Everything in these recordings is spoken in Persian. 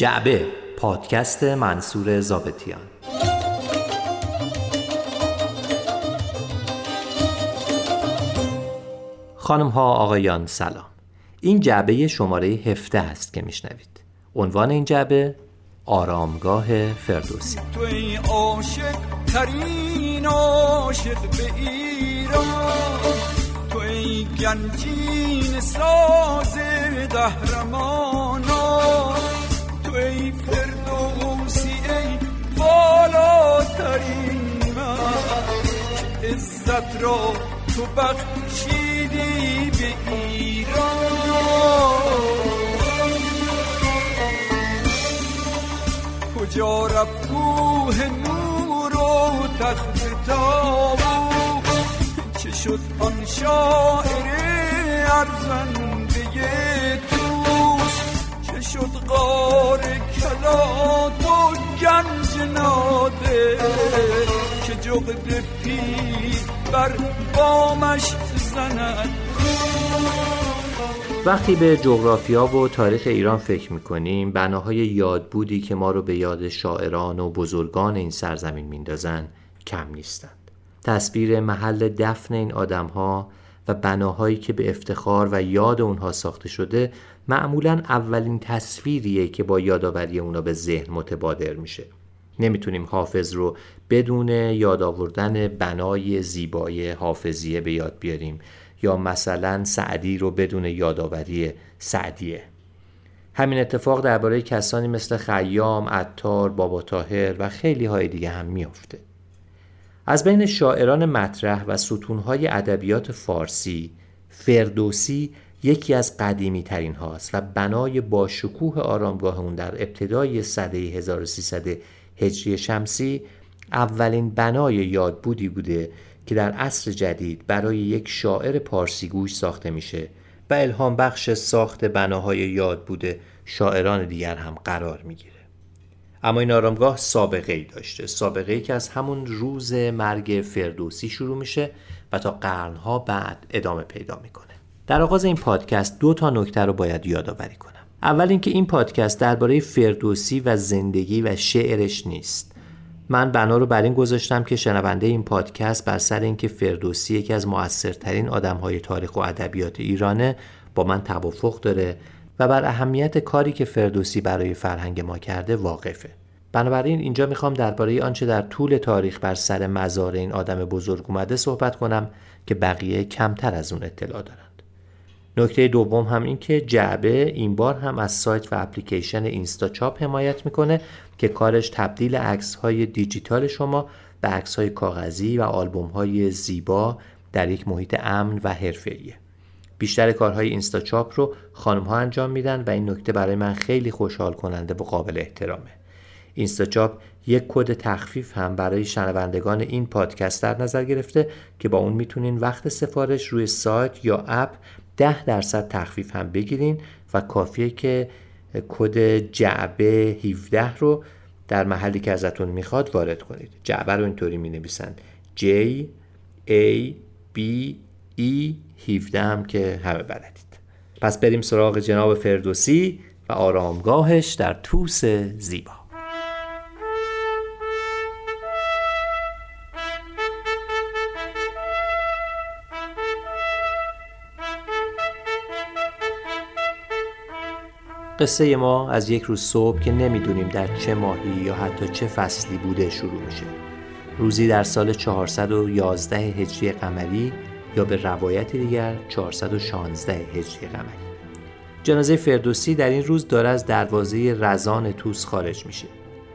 جعبه پادکست منصور زابتیان خانم ها آقایان سلام. این جعبه شماره هفته است که میشنوید. عنوان این جعبه آرامگاه فردوسی. تو ای عاشق ترین عاشق به ایران. تو ای گنجین ساز دهرمانا تو ای فردوسی ای بالاترین من عزت را تو بخشیدی به ایران. کجا رفت کوه نور و تخت تابو چه شد آن شاعر ارزنده شد غار کلات و گنج ناده که جغد پی بر بامش زند. وقتی به جغرافیا و تاریخ ایران فکر می‌کنیم بناهای یادبودی که ما رو به یاد شاعران و بزرگان این سرزمین میندازن کم نیستند. تصویر محل دفن این آدمها و بناهایی که به افتخار و یاد اونها ساخته شده معمولا اولین تصویریه که با یادآوری اونا به ذهن متبادر میشه نمی‌تونیم حافظ رو بدون یاد آوردن بنای زیبای حافظیه به یاد بیاریم یا مثلا سعدی رو بدون یادآوری سعدیه همین اتفاق درباره کسانی مثل خیام، عطار، بابا تاهر و خیلی های دیگه هم میافته. از بین شاعران مطرح و ستونهای ادبیات فارسی فردوسی یکی از قدیمی ترین هاست و بنای با شکوه آرامگاه اون در ابتدای سده 1300 هجری شمسی اولین بنای یادبودی بوده که در عصر جدید برای یک شاعر پارسیگوش ساخته میشه و الهام بخش ساخت بناهای یاد بوده شاعران دیگر هم قرار می‌گیره. اما این آرامگاه سابقه ای داشته سابقه ای که از همون روز مرگ فردوسی شروع میشه و تا قرنها بعد ادامه پیدا می‌کنه. در آغاز این پادکست دو تا نکته رو باید یادآوری کنم. اول اینکه این پادکست درباره فردوسی و زندگی و شعرش نیست. من بنا رو بر این گذاشتم که شنونده این پادکست بر سر اینکه فردوسی یکی از موثرترین آدمهای تاریخ و ادبیات ایرانه با من توافق داره و بر اهمیت کاری که فردوسی برای فرهنگ ما کرده واقفه. بنابراین اینجا می‌خوام درباره آنچه در طول تاریخ بر سر مزار این آدم بزرگ اومده صحبت کنم که بقیه کمتر از اون اطلاع دارند نکته دوم هم این که جعبه این بار هم از سایت و اپلیکیشن اینستاچاپ حمایت می‌کنه که کارش تبدیل عکس های دیجیتال شما به عکس های کاغذی و آلبوم های زیبا در یک محیط امن و حرفه‌ایه. بیشتر کارهای اینستاچاپ رو خانم ها انجام میدن و این نکته برای من خیلی خوشحال کننده و قابل احترامه. اینستاچاپ یک کد تخفیف هم برای شنوندگان این پادکست در نظر گرفته که با اون می‌تونین وقت سفارش روی سایت یا اپ 10 درصد تخفیف هم بگیرین و کافیه که کد جعبه 17 رو در محلی که ازتون می‌خواد وارد کنید. جعبه رو اینطوری می نویسن J A B E 17 هم که همه بلدید. پس بریم سراغ جناب فردوسی و آرامگاهش در توس زیبا. قصه ما از یک روز صبح که نمی‌دونیم در چه ماهی یا حتی چه فصلی بوده شروع میشه. روزی در سال 411 هجری قمری یا به روایت دیگر 416 هجری قمری. جنازه فردوسی در این روز داره از دروازه رزان توس خارج میشه.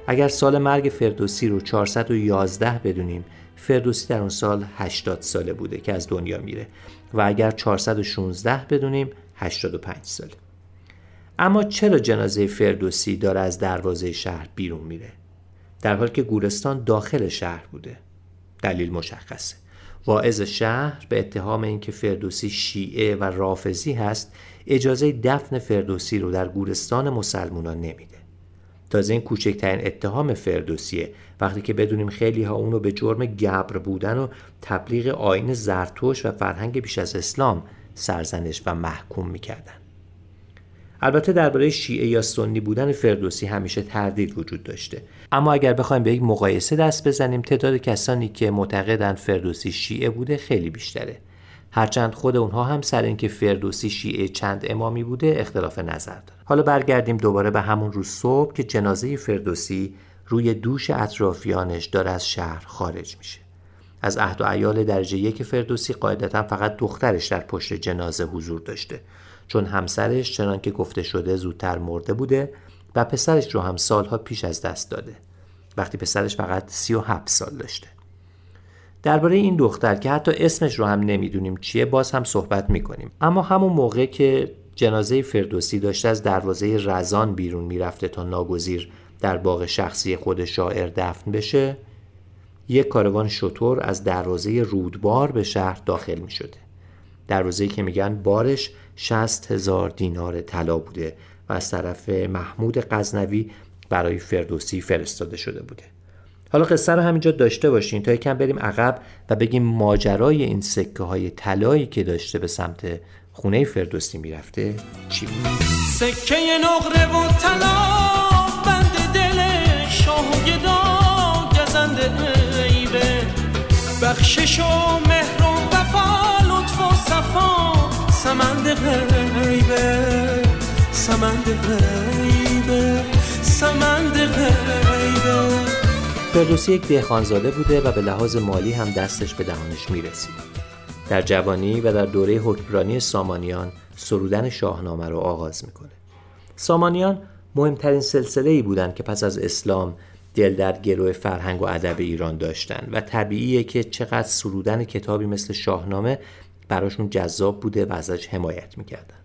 اگر سال مرگ فردوسی رو 411 بدونیم فردوسی در اون سال 80 ساله بوده که از دنیا میره و اگر 416 بدونیم 85 ساله. اما چرا جنازه فردوسی داره از دروازه شهر بیرون میره؟ در حالی که گورستان داخل شهر بوده. دلیل مشخصه. واعظ شهر به اتهام اینکه فردوسی شیعه و رافضی هست اجازه دفن فردوسی رو در گورستان مسلمانان نمیده. تازه این کوچکترین اتهام فردوسیه. وقتی که بدونیم خیلی ها اونو به جرم گبر بودن و تبلیغ آین زرتوش و فرهنگ بیش از اسلام سرزنش و محکوم می‌کردن. البته درباره شیعه یا سنی بودن فردوسی همیشه تردید وجود داشته. اما اگر بخوایم به یک مقایسه دست بزنیم تعداد کسانی که معتقدند فردوسی شیعه بوده خیلی بیشتره. هرچند خود اونها هم سر اینکه فردوسی شیعه چند امامی بوده اختلاف نظر داره حالا برگردیم دوباره به همون روز صبح که جنازه فردوسی روی دوش اطرافیانش داره از شهر خارج میشه. از عهد و عیال درجه یک فردوسی قاعدتا فقط دخترش در پشت جنازه حضور داشته. چون همسرش چنان که گفته شده زودتر مرده بوده و پسرش رو هم سالها پیش از دست داده. وقتی پسرش فقط سی و هفت سال داشته. درباره این دختر که حتی اسمش رو هم نمی‌دونیم چیه باز هم صحبت می‌کنیم. اما همون موقع که جنازه فردوسی داشته از دروازه رزان بیرون می‌رفته تا ناگزیر در باغ شخصی خود شاعر دفن بشه یک کاروان شطور از دروازه رودبار به شهر داخل می شده دروازه که میگن بارش شست هزار دینار طلا بوده و از طرف محمود غزنوی برای فردوسی فرستاده شده بوده. حالا قصه رو همینجا داشته باشین تا یکم بریم عقب و بگیم ماجرای این سکه های طلایی که داشته به سمت خونه فردوسی می‌رفته چی بود؟ سکه نقره و طلا بند دل شاه و گدا گزنده عیبه بخشش و سمند غیبه سمند غیبه فردوسی یک دهخانزاده بوده و به لحاظ مالی هم دستش به دهانش می‌رسید. در جوانی و در دوره حکمرانی سامانیان سرودن شاهنامه رو آغاز می‌کنه. سامانیان مهمترین سلسله ای بودند که پس از اسلام دل در گروه فرهنگ و ادب ایران داشتند و طبیعیه که چقدر سرودن کتابی مثل شاهنامه براشون جذاب بوده و ازش حمایت می‌کردن.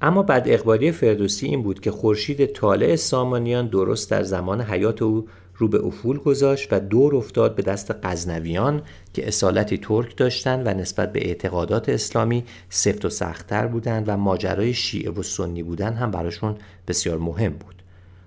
اما بعد اقبالی فردوسی این بود که خورشید طالع سامانیان درست در زمان حیات او رو به افول گذاشت و دور افتاد به دست غزنویان که اصالتی ترک داشتند و نسبت به اعتقادات اسلامی سفت و سختتر بودند و ماجرای شیعه و سنی بودن هم براشون بسیار مهم بود.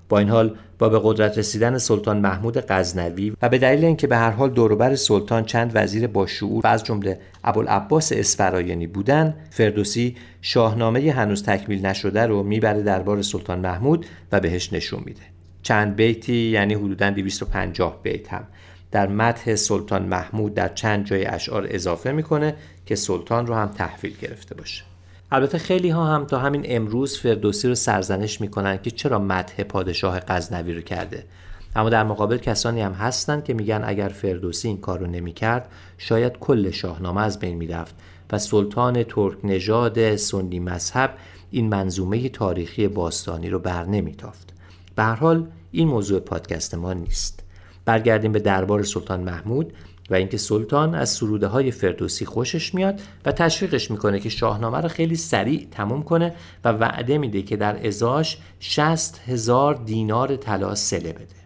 با این حال با به قدرت رسیدن سلطان محمود غزنوی و به دلیل اینکه به هر حال دوروبر سلطان چند وزیر با شعور و از جمله ابوالعباس اسفرایانی بودن فردوسی شاهنامه هنوز تکمیل نشده رو می‌بره دربار سلطان محمود و بهش نشون میده. چند بیتی یعنی حدوداً 250 بیت هم. در متح سلطان محمود در چند جای اشعار اضافه می‌کنه که سلطان رو هم تحویل گرفته باشه. البته خیلی ها هم تا همین امروز فردوسی رو سرزنش می‌کنن که چرا متح پادشاه غزنوی رو کرده. اما در مقابل کسانی هم هستند که میگن اگر فردوسی این کار رو نمی‌کرد شاید کل شاهنامه از بین می‌رفت و سلطان ترک نژاد سنی مذهب این منظومه تاریخی باستانی رو بر نمیتافت. به هر حال این موضوع پادکست ما نیست. برگردیم به دربار سلطان محمود. و اینکه سلطان از سروده های فردوسی خوشش میاد و تشویقش می‌کنه که شاهنامه رو خیلی سریع تموم کنه و وعده میده که در ازاش 60 هزار دینار طلا سله بده.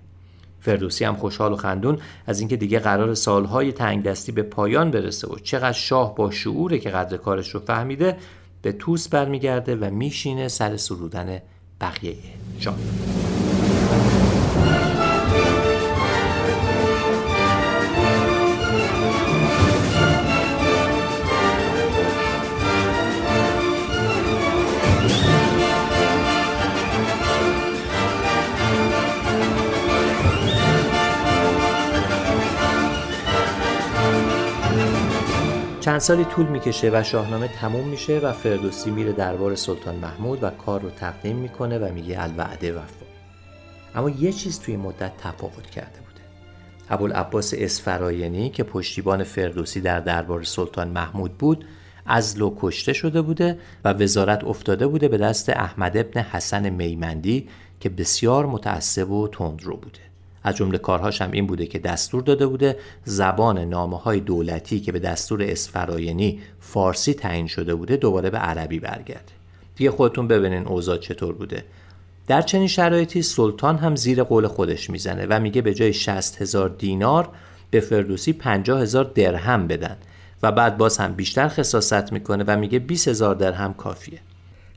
فردوسی هم خوشحال و خندون از اینکه دیگه قرار سالهای تنگ دستی به پایان برسه و چقدر شاه با شعوره که قدر کارش رو فهمیده به توس برمیگرده و میشینه سر سرودن بقیه جان چند سالی طول می‌کشه و شاهنامه تموم میشه و فردوسی میره دربار سلطان محمود و کار رو تقدیم می‌کنه و میگه الوعده وفا. اما یه چیز توی مدت تفاوت کرده بوده. ابوالعباس اسفراینی که پشتیبان فردوسی در دربار سلطان محمود بود از لو کشته شده بوده و وزارت افتاده بوده به دست احمد ابن حسن میمندی که بسیار متعصب و تندرو بوده. از جمله کارهاش هم این بوده که دستور داده بوده زبان نامه های دولتی که به دستور اسفراینی فارسی تعیین شده بوده دوباره به عربی برگرده. دیگه خودتون ببینین اوضاع چطور بوده. در چنین شرایطی سلطان هم زیر قول خودش می‌زنه و میگه به جای 60 هزار دینار به فردوسی 50 هزار درهم بدن و بعد باز هم بیشتر خصاصت می‌کنه و میگه 20 هزار درهم کافیه.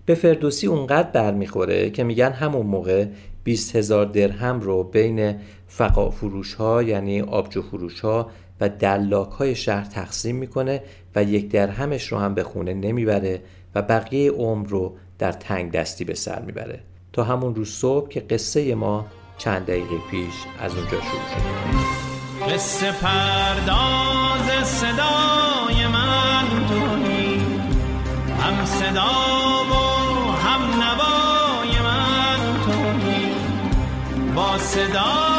به فردوسی اونقدر برمیخوره که میگن همون موقع 20 هزار درهم رو بین فقا فروش ها یعنی آبجو فروش ها و دلاک های شهر تقسیم می‌کنه و یک درهمش رو هم به خونه نمی‌بره و بقیه عمر رو در تنگ دستی به سر می‌بره. تا همون روز صبح که قصه ما چند دقیقه پیش از اونجا شروع شد. قصه پرداز صدای من توی هم صدا صدا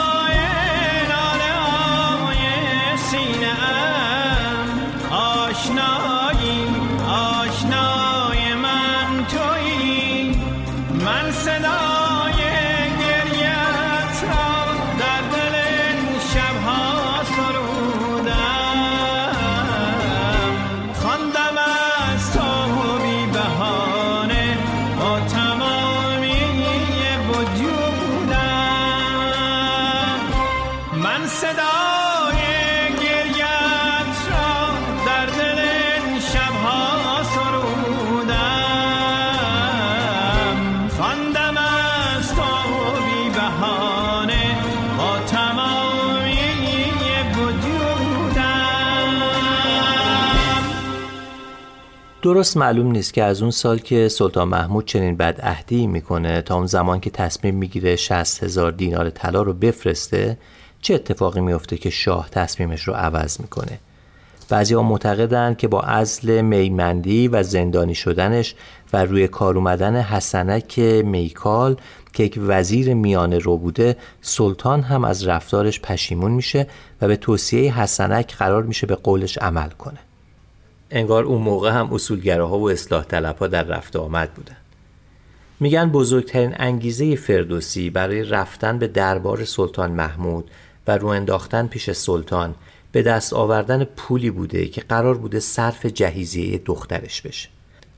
درست معلوم نیست که از اون سال که سلطان محمود چنین بدعهدی می‌کنه تا اون زمان که تصمیم می‌گیره 60 هزار دینار طلا رو بفرسته چه اتفاقی میفته که شاه تصمیمش رو عوض می‌کنه؟ بعضی ها معتقدن که با ازل میمندی و زندانی شدنش و روی کار اومدن حسنک میکال که یک وزیر میانه رو بوده سلطان هم از رفتارش پشیمون میشه و به توصیه حسنک قرار میشه به قولش عمل کنه. انگار اون موقع هم اصولگراها و اصلاح طلبها در رفت آمد بودن. میگن بزرگترین انگیزه فردوسی برای رفتن به دربار سلطان محمود و رو انداختن پیش سلطان به دست آوردن پولی بوده که قرار بوده صرف جهیزیه دخترش بشه.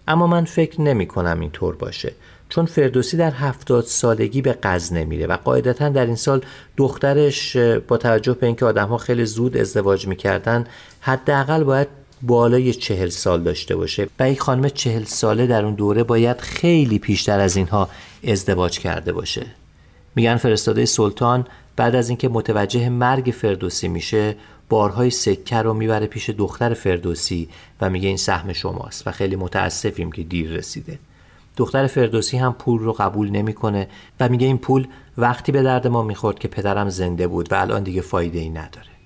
اما من فکر نمی کنم اینطور باشه چون فردوسی در هفتاد سالگی به قزنه میره و قاعدتا در این سال دخترش با توجه به اینکه آدمها خیلی زود ازدواج می‌کردن حداقل باید بالای چهل سال داشته باشه و یک خانم چهل ساله در اون دوره باید خیلی پیشتر از اینها ازدواج کرده باشه. میگن فرستاده سلطان بعد از اینکه متوجه مرگ فردوسی میشه بارهای سکه رو می‌بره پیش دختر فردوسی و میگه این سهم شماست و خیلی متاسفیم که دیر رسیده. دختر فردوسی هم پول رو قبول نمی‌کنه و میگه این پول وقتی به درد ما می‌خورد که پدرم زنده بود و الان دیگه فایده ای نداره.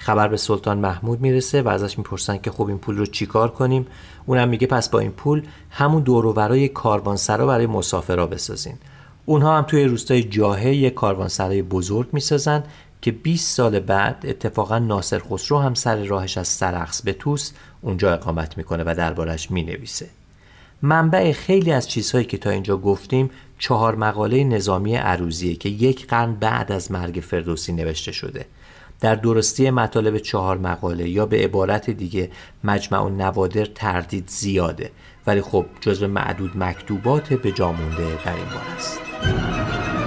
خبر به سلطان محمود می‌رسه و ازش می‌پرسن که خب این پول رو چیکار کنیم؟ اونم میگه پس با این پول همون دور و برای کاروانسرا برای مسافرا بسازین. اونها هم توی روستای جاهه یک کاروانسرای بزرگ می‌سازن که 20 سال بعد اتفاقا ناصر خسرو هم سر راهش از سرخس به توس اونجا اقامت می‌کنه و دربارش می‌نویسه. منبع خیلی از چیزهایی که تا اینجا گفتیم چهار مقاله نظامی عروضیه که یک قرن بعد از مرگ فردوسی نوشته شده. در درستی مطالب چهار مقاله یا به عبارت دیگه مجمع و نوادر تردید زیاده. ولی خب جزو معدود مکتوبات به جامونده در این بار است.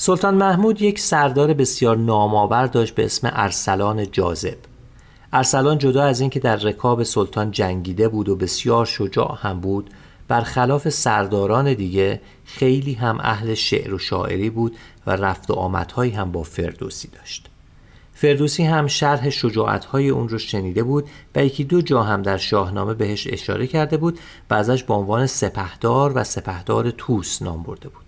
سلطان محمود یک سردار بسیار نامآور داشت به اسم ارسلان جاذب. ارسلان جدا از اینکه در رکاب سلطان جنگیده بود و بسیار شجاع هم بود برخلاف سرداران دیگه خیلی هم اهل شعر و شاعری بود و رفت و آمدهایی هم با فردوسی داشت. فردوسی هم شرح شجاعتهای اون رو شنیده بود و یکی دو جا هم در شاهنامه بهش اشاره کرده بود و ازش به عنوان سپهدار و سپهدار توس نام برده بود.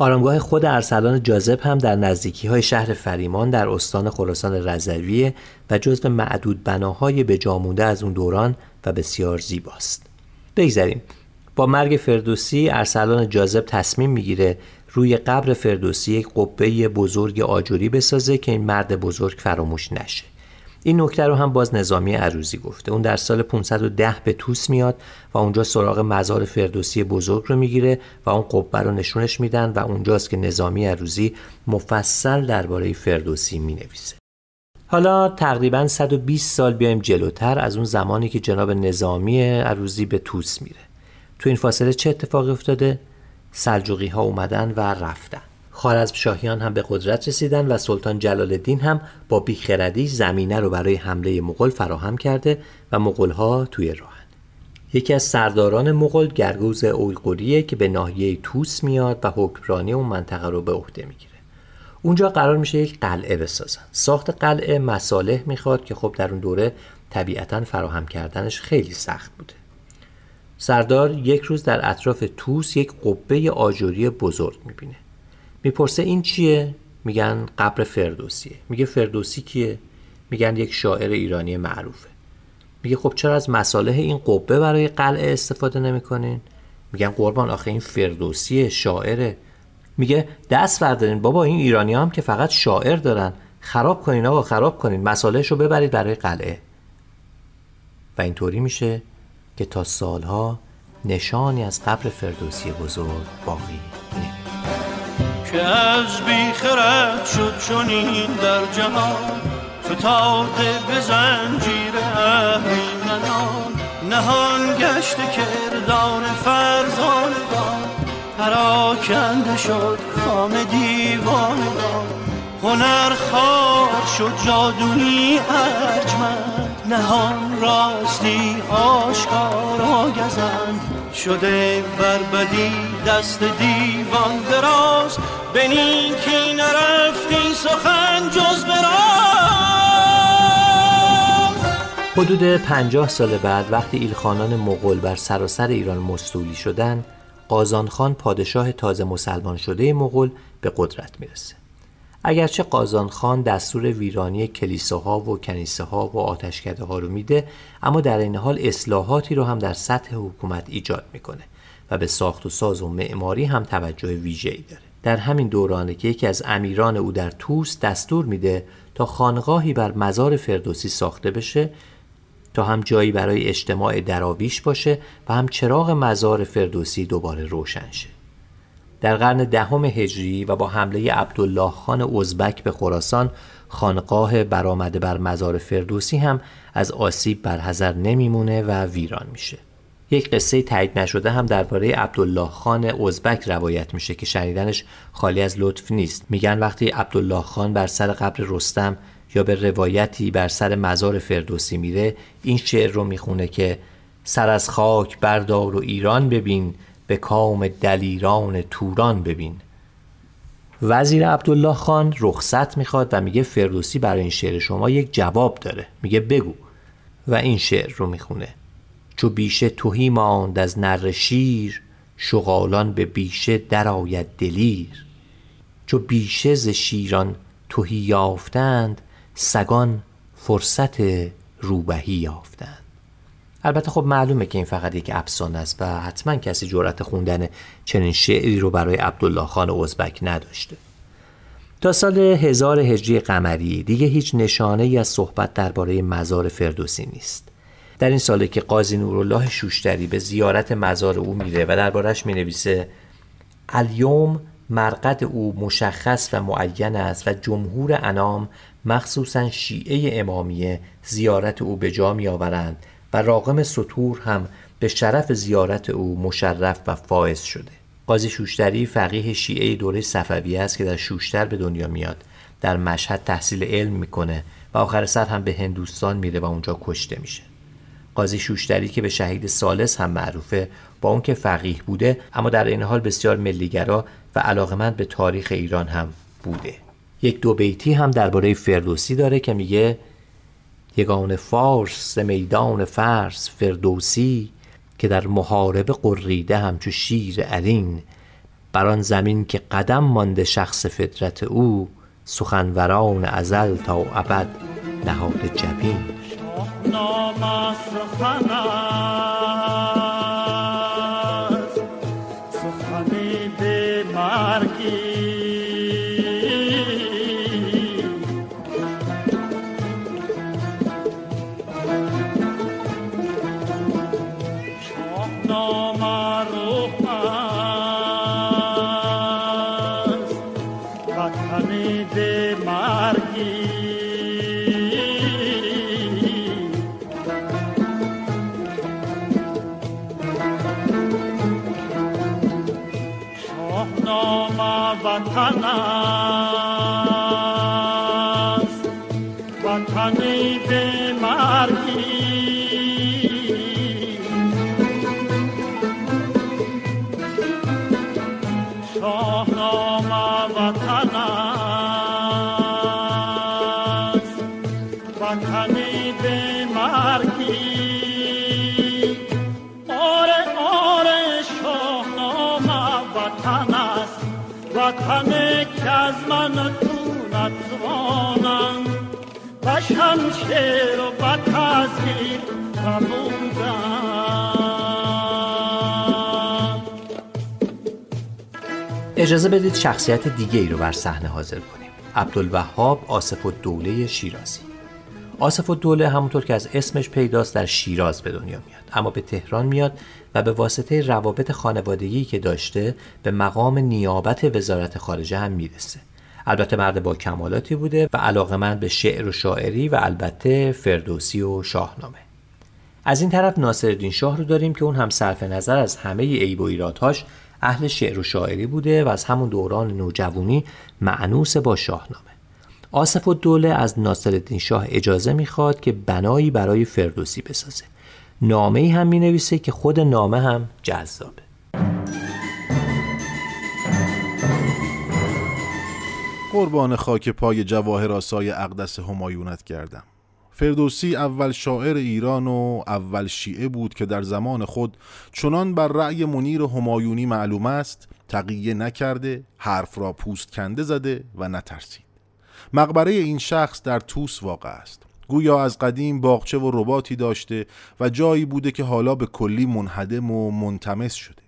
آرامگاه خود ارسلان جاذب هم در نزدیکی های شهر فریمان در استان خراسان رضویه و جزو معدود بناهای به جامونده از اون دوران و بسیار زیباست. بگذریم با مرگ فردوسی ارسلان جاذب تصمیم می‌گیره روی قبر فردوسی یک قبه بزرگ آجوری بسازه که این مرد بزرگ فراموش نشه. این نکته رو هم باز نظامی عروزی گفته. اون در سال 510 به توس میاد و اونجا سراغ مزار فردوسی بزرگ رو می‌گیره و اون قبه رو نشونش میدن و اونجاست که نظامی عروزی مفصل درباره فردوسی می‌نویسه. حالا تقریبا 120 سال بیایم جلوتر از اون زمانی که جناب نظامی عروزی به توس میره. تو این فاصله چه اتفاقی افتاده؟ سلجوقی ها اومدن و رفتن. خارزم شاهیان هم به قدرت رسیدن و سلطان جلال الدین هم با بیخردی زمینه رو برای حمله مغول فراهم کرده و مغول ها توی راهن. یکی از سرداران مغول گرگوز اویغوریه که به ناحیه توس میاد و حکمرانی اون منطقه رو به عهده می‌گیره. اونجا قرار میشه یک قلعه بسازن. ساخت قلعه مصالح می‌خواد که خب در اون دوره طبیعتا فراهم کردنش خیلی سخت بوده. سردار یک روز در اطراف توس یک قبه آجوری بزرگ می‌بینه. می‌پرسه این چیه؟ میگن قبر فردوسیه. میگه فردوسی کیه؟ میگن یک شاعر ایرانی معروفه. میگه خب چرا از مصالح این قبه برای قلعه استفاده نمی‌کنین؟ میگن قربان آخه این فردوسی شاعره. میگه دست بردارین بابا این ایرانی هم که فقط شاعر دارن. خراب کنین آقا خراب کنین. مسالهش رو ببرید برای قلعه. و اینطوری میشه که تا سالها نشانی از قبر فردوسی بزرگ باقی نمید که از بیخرد شد چونین در جهان. فتاده به زنجیر اهریمنان نهان گشت کردان فرزانگان پراکنده شد کام دیوانگان. هنر خواهد شد جادویی ارجمند. نهان راستی آشکارا گزند. شده بربدی دست دیوان دراز به نیکی نرفتی سخن جز حدود پنجاه سال بعد وقتی ایلخانان مغول بر سراسر ایران مستولی شدند قازانخان پادشاه تازه مسلمان شده مغول به قدرت می‌رسه. اگرچه قازان خان دستور ویرانی کلیساها و کنیسه ها و آتشکده ها رو میده اما در این حال اصلاحاتی رو هم در سطح حکومت ایجاد می‌کنه و به ساخت و ساز و معماری هم توجه ویژه‌ای داره. در همین دورانه که یکی از امیران او در توس دستور میده تا خانقاهی بر مزار فردوسی ساخته بشه تا هم جایی برای اجتماع دراویش باشه و هم چراغ مزار فردوسی دوباره روشن شه. در قرن دهم هجری و با حمله عبدالله خان ازبک به خراسان خانقاه برآمده بر مزار فردوسی هم از آسیب برحذر نمیمونه و ویران میشه. یک قصه تایید نشده هم درباره عبدالله خان ازبک روایت میشه که شنیدنش خالی از لطف نیست. میگن وقتی عبدالله خان بر سر قبر رستم یا به روایتی بر سر مزار فردوسی میره این شعر رو می‌خونه که سر از خاک بردار و ایران ببین به کام دلیران توران ببین. وزیر عبدالله خان رخصت می‌خواد و میگه فردوسی برای این شعر شما یک جواب داره. میگه بگو. و این شعر رو می‌خونه. چو بیشه توهی ماند از نر شیر شغالان به بیشه درآید دلیر. چو بیشه ز شیران توهی یافتند سگان فرصت روبهی یافتند. البته خب معلومه که این فقط یک افسانه است و حتما کسی جرأت خوندن چنین شعری رو برای عبدالله خان ازبک نداشته. تا سال هزار هجری قمری دیگه هیچ نشانه ای از صحبت درباره مزار فردوسی نیست. در این ساله که قاضی نورالله شوشتری به زیارت مزار او میره و دربارش می نویسه الیوم مرقد او مشخص و معین است و جمهور انام مخصوصا شیعه امامیه زیارت او به جا می آورند و راقم سطور هم به شرف زیارت او مشرف و فائز شده. قاضی شوشتری فقیه شیعه دوره صفویه است که در شوشتر به دنیا میاد. در مشهد تحصیل علم می‌کنه و آخر سر هم به هندوستان میره و اونجا کشته میشه. قاضی شوشتری که به شهید سالس هم معروفه با اون که فقیه بوده اما در این حال بسیار ملیگرا و علاقمند به تاریخ ایران هم بوده. یک دو بیتی هم درباره فردوسی داره که میگه یگان فارس میدان فرس فردوسی که در محاربه قریده همچو شیر ارین بر آن زمین که قدم مانده شخص فطرت او سخنوران ازل تا ابد نهاد جبین. به تذکیر اجازه بدید شخصیت دیگه ای رو بر صحنه حاضر کنیم. عبدالوهاب آصف و دوله شیرازی. آصف و دوله همونطور که از اسمش پیداست در شیراز به دنیا میاد. اما به تهران میاد و به واسطه روابط خانوادگی که داشته به مقام نیابت وزارت خارجه هم می‌رسه. البته مرد با کمالاتی بوده و علاقه من به شعر و شاعری و البته فردوسی و شاهنامه. از این طرف ناصرالدین شاه رو داریم که اون هم صرف نظر از همه عیب و ایرادهاش اهل شعر و شاعری بوده و از همون دوران نوجوانی معنوس با شاهنامه. آصف و دوله از ناصرالدین شاه اجازه می‌خواد که بنایی برای فردوسی بسازه. نامه هم می نویسه که خود نامه هم جذابه. قربان خاک پای جواهر آسای اقدس همایونت کردم. فردوسی اول شاعر ایران و اول شیعه بود که در زمان خود چنان بر رأی منیر همایونی معلوم است تقیه نکرده حرف را پوست کنده زده و نترسید. مقبره این شخص در توس واقع است. گویا از قدیم باغچه و رباتی داشته و جایی بوده که حالا به کلی منهدم و منتمس شده.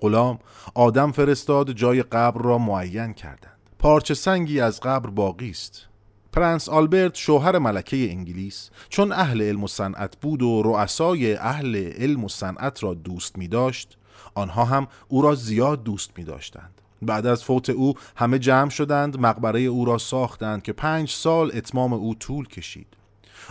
غلام آدم فرستاد جای قبر را معین کردند پارچه سنگی از قبر باقی است. پرنس آلبرت شوهر ملکه انگلیس چون اهل علم و صنعت بود و رؤسای اهل علم و صنعت را دوست می داشت آنها هم او را زیاد دوست می داشتند بعد از فوت او همه جمع شدند مقبره او را ساختند که پنج سال اتمام او طول کشید.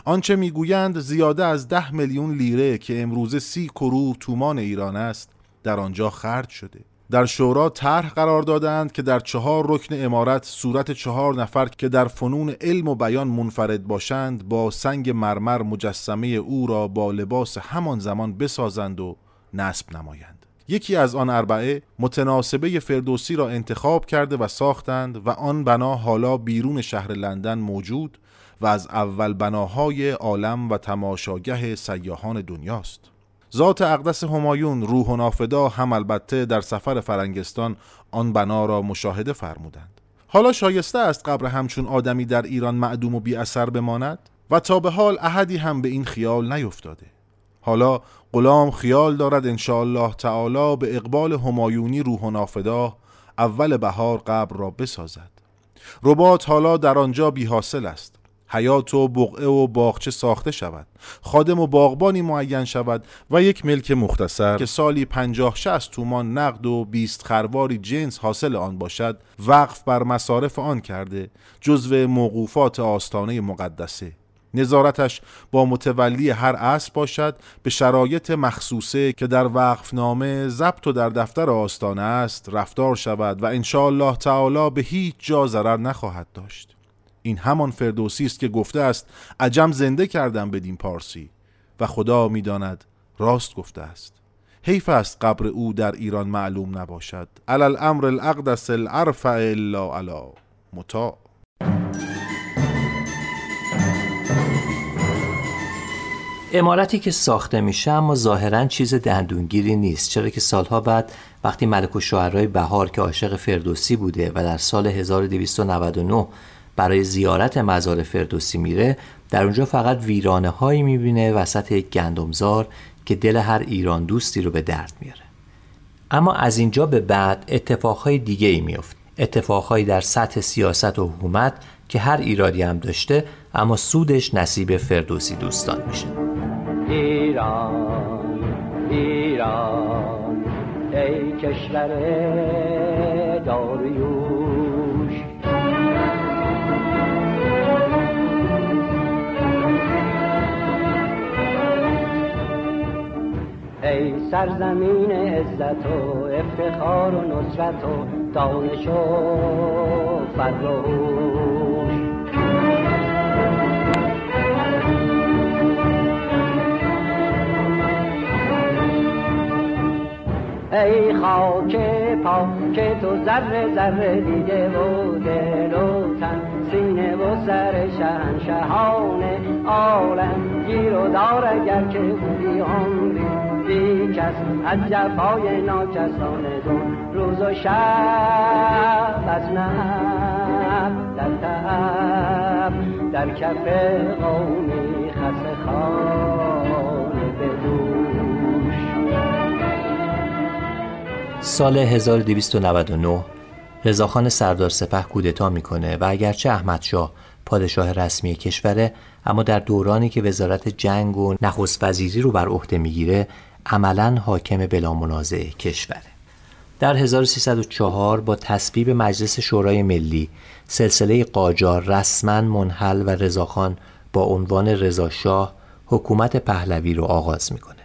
آنچه می‌گویند زیاده از ده میلیون لیره که امروزه سی کرور تومان ایران است در آنجا خرج شده. در شورا طرح قرار دادند که در چهار رکن امارت صورت چهار نفر که در فنون علم و بیان منفرد باشند با سنگ مرمر مجسمه او را با لباس همان زمان بسازند و نصب نمایند. یکی از آن اربعه متناسبه فردوسی را انتخاب کرده و ساختند و آن بنا حالا بیرون شهر لندن موجود و از اول بناهای عالم و تماشاگه سیاهان دنیاست. ذات اقدس همایون روح و نافدا هم البته در سفر فرنگستان آن بنا را مشاهده فرمودند. حالا شایسته است قبر همچون آدمی در ایران معدوم و بی اثر بماند و تا به حال احدی هم به این خیال نیفتاده. حالا غلام خیال دارد الله تعالی به اقبال همایونی روح و نافدا اول بهار قبر را بسازد. ربات حالا در آنجا بی حاصل است. حیات و بقعه و باغچه ساخته شود. خادم و باغبانی معین شود و یک ملک مختصر که سالی پنجاه شست تومان نقد و بیست خرواری جنس حاصل آن باشد وقف بر مصارف آن کرده جزو موقوفات آستانه مقدسه. نظارتش با متولی هر عصر باشد به شرایط مخصوصه که در وقفنامه ضبط و در دفتر آستانه است رفتار شود و الله تعالی به هیچ جا ضرر نخواهد داشت. این همان فردوسی است که گفته است عجم زنده کردم بدین پارسی. و خدا می‌داند راست گفته است. حیف است قبر او در ایران معلوم نباشد. علل امر الاقدس الارفع الا علا متا امارتی که ساخته میشه اما ظاهرا چیز دندونگیری نیست. چرا که سالها بعد وقتی ملک و شعرهای بهار که عاشق فردوسی بوده و در سال 1299 برای زیارت مزار فردوسی میره در اونجا فقط ویرانه هایی می‌بینه وسط یک گندمزار که دل هر ایران دوستی رو به درد میاره. اما از اینجا به بعد اتفاقهای دیگه ای میفت اتفاقهایی در سطح سیاست و حکومت که هر ایرادی هم داشته اما سودش نصیب فردوسی دوستان میشه. ایران ایران ای کشور داریوش. ای سرزمین عزت و افتخار و نصرت و دانش و فرهوش ای خاک پاک تو ذره ذره دیده و دل و تن سینه و سر شهنشهان عالم گیر و دار اگر که بودی عمری. بی کس از جفای ناکسان دون روز و شب از نب در تب در کف قومی خس خانه بدوش سال 1299 رضاخان سردار سپه کودتا می‌کنه و اگرچه احمد شاه پادشاه رسمی کشوره اما در دورانی که وزارت جنگ و نخست وزیری رو بر عهده می‌گیره عملا حاکم بلا منازعه کشوره در 1304 با تصویب مجلس شورای ملی سلسله قاجار رسما منحل و رضاخان با عنوان رضاشاه حکومت پهلوی رو آغاز می‌کنه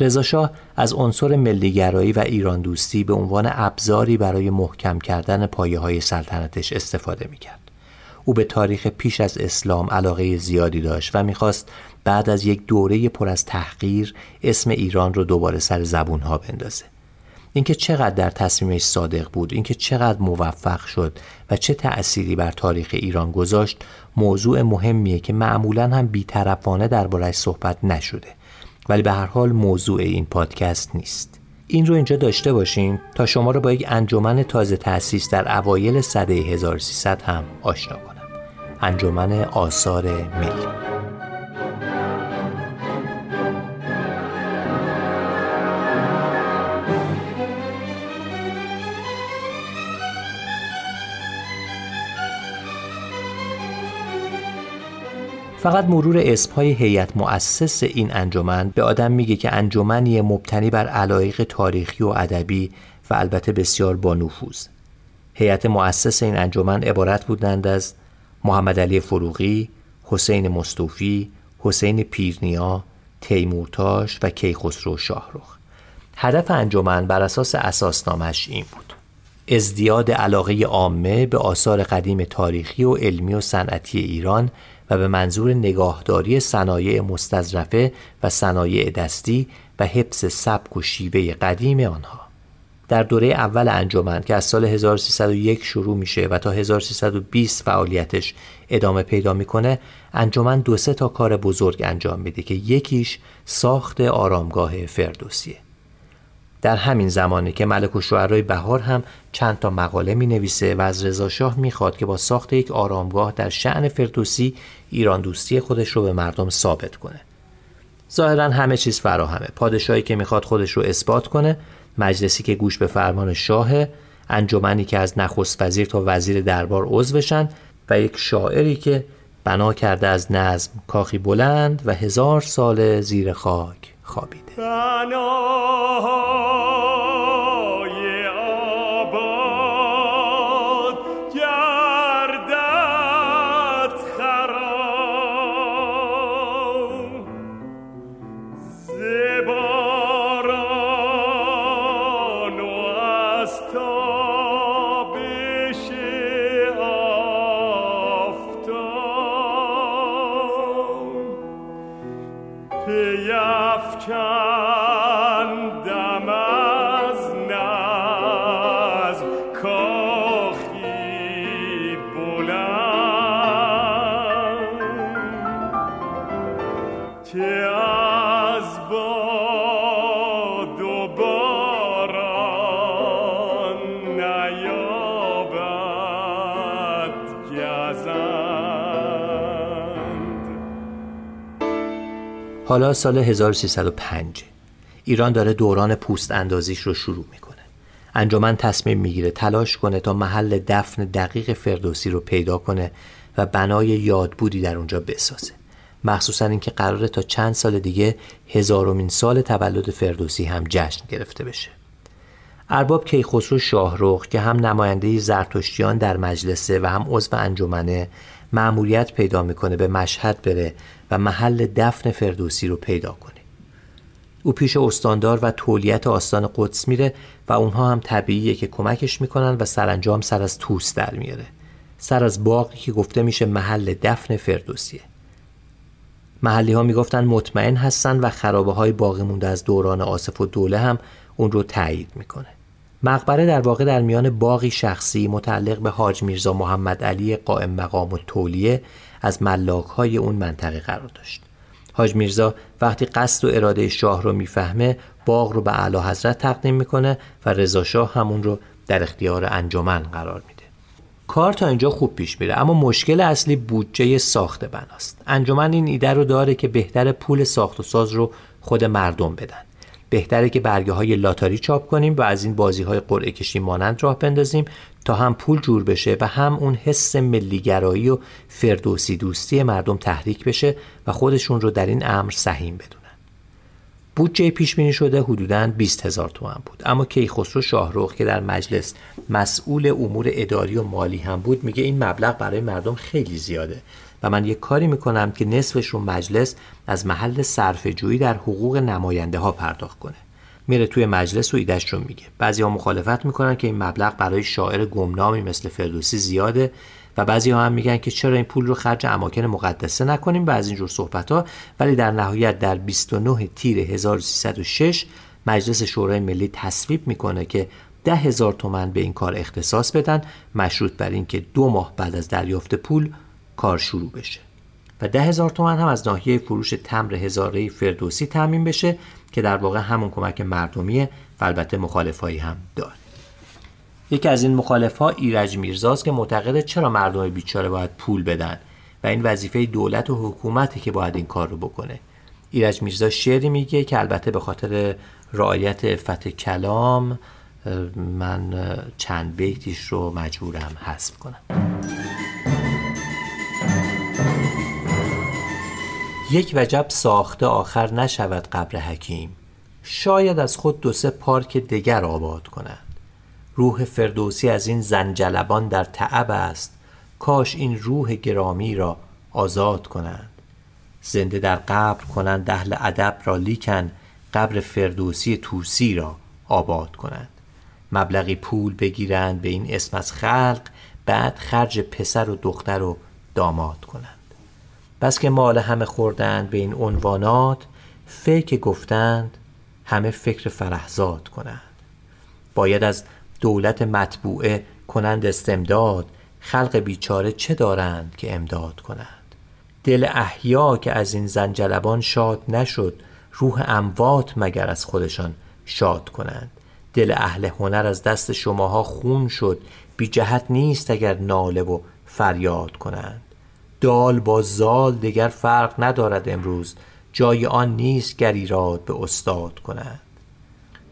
رضاشاه از عنصر ملیگرایی و ایران دوستی به عنوان ابزاری برای محکم کردن پایه های سلطنتش استفاده می‌کرد. او به تاریخ پیش از اسلام علاقه زیادی داشت و می‌خواست بعد از یک دوره پر از تحقیر اسم ایران رو دوباره سر زبونها بندازه. اینکه چقدر در تصمیمش صادق بود اینکه چقدر موفق شد و چه تأثیری بر تاریخ ایران گذاشت موضوع مهمیه که معمولا هم بیطرفانه دربارهش صحبت نشده. ولی به هر حال موضوع این پادکست نیست. این رو اینجا داشته باشیم تا شما رو با یک انجمن تازه تأسیس در اوایل سده 1300 هم آشنا کنم. انجمن آثار ملی. فقط مرور اسمهای هیئت مؤسس این انجمن به آدم میگه که انجمنی مبتنی بر علایق تاریخی و ادبی و البته بسیار با نفوذ هیئت مؤسس این انجمن عبارت بودند از محمد علی فروغی، حسین مستوفی، حسین پیرنیا، تیمورتاش و کیخسرو شاهرخ. هدف انجمن بر اساس اساسنامش این بود. ازدیاد علاقه عامه به آثار قدیم تاریخی و علمی و صنعتی ایران به منظور نگاهداری صنایع مستظرفه و صنایع دستی و حفظ سبک و شیوه قدیم آنها. در دوره اول انجمن که از سال 1301 شروع میشه و تا 1320 فعالیتش ادامه پیدا می‌کنه انجمن دو سه تا کار بزرگ انجام میده که یکیش ساخت آرامگاه فردوسیه. در همین زمانی که ملک و شعرهای بهار هم چند تا مقاله می نویسه و از رضا شاه می خواد که با ساخت یک آرامگاه در شعن فردوسی ایران دوستی خودش رو به مردم ثابت کنه. ظاهرا همه چیز فراهمه. پادشاهی که می‌خواد خودش رو اثبات کنه، مجلسی که گوش به فرمان شاه، انجمنی که از نخست وزیر تا وزیر دربار عضو بشن و یک شاعری که بنا کرده از نظم کاخی بلند و هزار سال زیر خاک خوابیده. حالا سال 1305 ایران داره دوران پوست اندازیش رو شروع می‌کنه. انجمن تصمیم می‌گیره تلاش کنه تا محل دفن دقیق فردوسی رو پیدا کنه و بنای یادبودی در اونجا بسازه. مخصوصا اینکه قراره تا چند سال دیگه هزارمین سال تولد فردوسی هم جشن گرفته بشه. ارباب کیخسرو شاهرخ که هم نماینده زرتشتیان در مجلسه و هم عضو انجمنه معمولیت پیدا می‌کنه به مشهد بره و محل دفن فردوسی رو پیدا کنه. او پیش استاندار و تولیت آستان قدس میره و اونها هم طبیعیه که کمکش می‌کنن و سرانجام سر از توس در میاره. سر از باقی که گفته میشه محل دفن فردوسیه. محلی ها می‌گفتن مطمئن هستن و خرابه های باقی مونده از دوران آصف و دوله هم اون رو تایید می‌کنه. مقبره در واقع در میان باقی شخصی متعلق به حاج میرزا محمد علی قائم مقام و تولیه از ملاک های اون منطقه قرار داشت. حاج میرزا وقتی قصد و اراده شاه رو می‌فهمه باغ رو به اعلی حضرت تقدیم می‌کنه و رضا شاه همون رو در اختیار انجمن قرار میده. کار تا اینجا خوب پیش میره اما مشکل اصلی بودجه ساخت بناست. انجمن این ایده رو داره که بهتر پول ساخت و ساز رو خود مردم بدن. بهتره که برگه های لاتاری چاپ کنیم و از این بازی های قرعه کشی مانند راه بندازیم تا هم پول جور بشه و هم اون حس ملیگرایی و فردوسی دوستی مردم تحریک بشه و خودشون رو در این امر سهیم بدونن. بودجه پیش بینی شده حدوداً 20 هزار تومن بود. اما کیخسرو شاهروخ که در مجلس مسئول امور اداری و مالی هم بود میگه این مبلغ برای مردم خیلی زیاده. و من یک کاری می‌کنم که نصفش رو مجلس از محل صرف جویی در حقوق نماینده ها پرداخت کنه. میره توی مجلس و ایدش رو میگه. بعضی ها مخالفت می‌کنن که این مبلغ برای شاعر گمنامی مثل فردوسی زیاده و بعضی ها هم میگن که چرا این پول رو خرج اماکن مقدسه نکنیم و از اینجور صحبت ها ولی در نهایت در 29 تیر 1306 مجلس شورای ملی تصویب می‌کنه که ده هزار تومن به این کار اختصاص بدن مشروط بر اینکه دو ماه بعد از دریافت پول کار شروع بشه. و ده هزار تومن هم از ناحیه فروش تمر هزاره فردوسی تعمین بشه که در واقع همون کمک مردمیه و البته مخالفایی هم داره. یکی از این مخالف ها ایرج میرزاست که معتقده چرا مردم بیچاره باید پول بدن و این وظیفه دولت و حکومتی که باید این کار رو بکنه. ایرج میرزا شعری میگه که البته به خاطر رعایت فتح کلام من چند بیتیش رو مجبورم حذف کنم. یک وجب ساخته آخر نشود قبر حکیم. شاید از خود دو سه پارک دگر آباد کنند روح فردوسی از این زنجلبان در تعب است. کاش این روح گرامی را آزاد کنند. زنده در قبر کنند اهل ادب را لیکن قبر فردوسی توسی را آباد کنند. مبلغی پول بگیرند به این اسم از خلق بعد خرج پسر و دختر و داماد کنند. بس که مال همه خوردند به این عنوانات فکر گفتند همه فکر فرحزاد کنند. باید از دولت مطبوعه کنند استمداد خلق بیچاره چه دارند که امداد کنند؟ دل احیا که از این زنجلبان شاد نشد روح اموات مگر از خودشان شاد کنند؟ دل اهل هنر از دست شماها خون شد بی جهت نیست اگر ناله و فریاد کنند. دال با زال دیگر فرق ندارد امروز. جای آن نیست گر ایراد به استاد کنند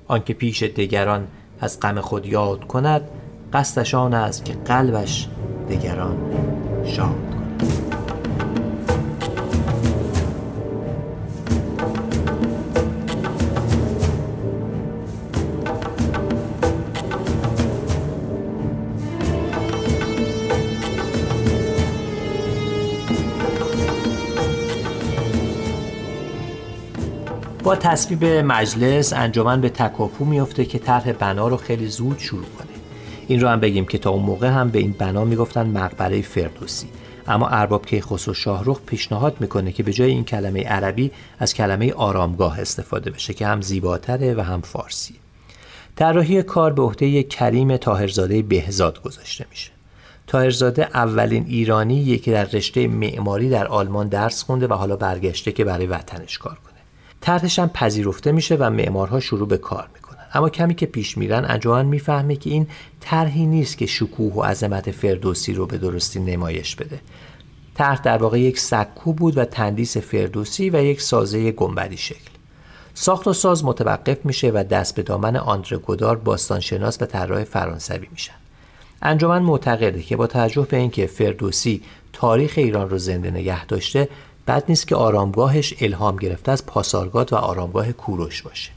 آنکه پیش دیگران از غم خود یاد کند قصدش آن است که قلبش دیگران شاد کند. با تصویب مجلس انجمن به تکاپو میفته که طرح بنا رو خیلی زود شروع کنه. این رو هم بگیم که تا اون موقع هم به این بنا می‌گفتن مقبره فردوسی. اما ارباب کیخسرو شاهرخ پیشنهاد می‌کنه که به جای این کلمه عربی از کلمه آرامگاه استفاده بشه که هم زیباتره و هم فارسی. طراحی کار به عهده کریم طاهرزاده بهزاد گذاشته میشه. طاهرزاده اولین ایرانی که در رشته معماری در آلمان درس خونده و حالا برگشته که برای وطنش کار کنه. طرحش هم پذیرفته میشه و معمارها شروع به کار می‌کنن. اما کمی که پیش میرن انجمن می‌فهمه که این طرحی نیست که شکوه و عظمت فردوسی رو به درستی نمایش بده. طرح در واقع یک سکو بود و تندیس فردوسی و یک سازه گنبدی شکل. ساخت و ساز متوقف میشه و دست به دامن آندره گودار باستانشناس و طراح فرانسوی میشن. انجمن معتقده که با توجه به اینکه فردوسی تاریخ ایران رو زنده نگه داشته بد نیست که آرامگاهش الهام گرفته از پاسارگاد و آرامگاه کوروش باشه.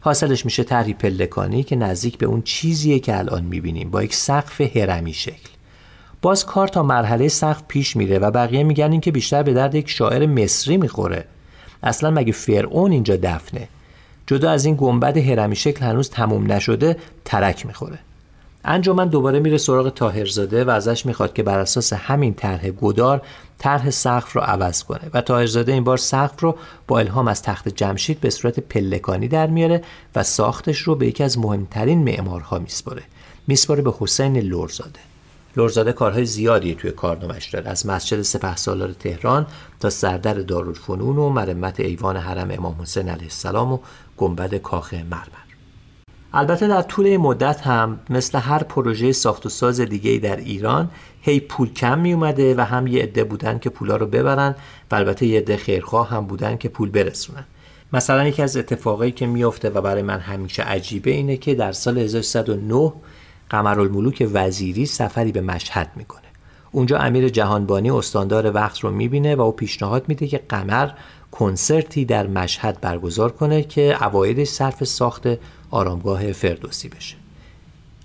حاصلش میشه طرحی پلکانی که نزدیک به اون چیزیه که الان می‌بینیم با یک سقف هرمی شکل. باز کار تا مرحله سقف پیش میره و بقیه میگن این که بیشتر به درد یک شاعر مصری می‌خوره. اصلا مگه فرعون اینجا دفنه؟ جدا از این گنبد هرمی شکل هنوز تموم نشده ترک می‌خوره. انجمن دوباره میره سراغ تاهرزاده و ازش می‌خواد که بر اساس همین طرح گدار طرح سقف رو عوض کنه. و تاهرزاده این بار سقف رو با الهام از تخت جمشید به صورت پلکانی در میاره و ساختش رو به یکی از مهمترین معمارها میسپره میسپره به حسین لورزاده. لورزاده کارهای زیادی توی کارنامش داره. از مسجد سپه سالار تهران تا سردر دارالفنون و مرمت ایوان حرم امام حسین علیه السلام و گنبد کاخ مرمر. البته در طول مدت هم مثل هر پروژه ساخت و ساز دیگه در ایران هی پول کم می اومده و هم یه عده بودن که پولا رو ببرن و البته یه عده خیرخواه هم بودن که پول برسونن. مثلا یکی از اتفاقایی که میافته و برای من همیشه عجیبه اینه که در سال 1309 قمرالملوک وزیری سفری به مشهد می‌کنه. اونجا امیر جهانبانی استاندار وقت رو می‌بینه و او پیشنهاد میده که قمر کنسرتی در مشهد برگزار کنه که اوایدش صرف ساخت آرامگاه فردوسی بشه.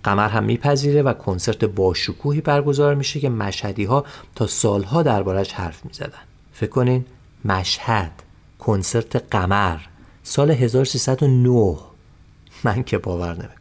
قمر هم میپذیره و کنسرت باشکوهی برگزار میشه که مشهدی ها تا سالها دربارش حرف می‌زدن. فکر کنین مشهد کنسرت قمر سال 1309 من که باور نمی‌کنم.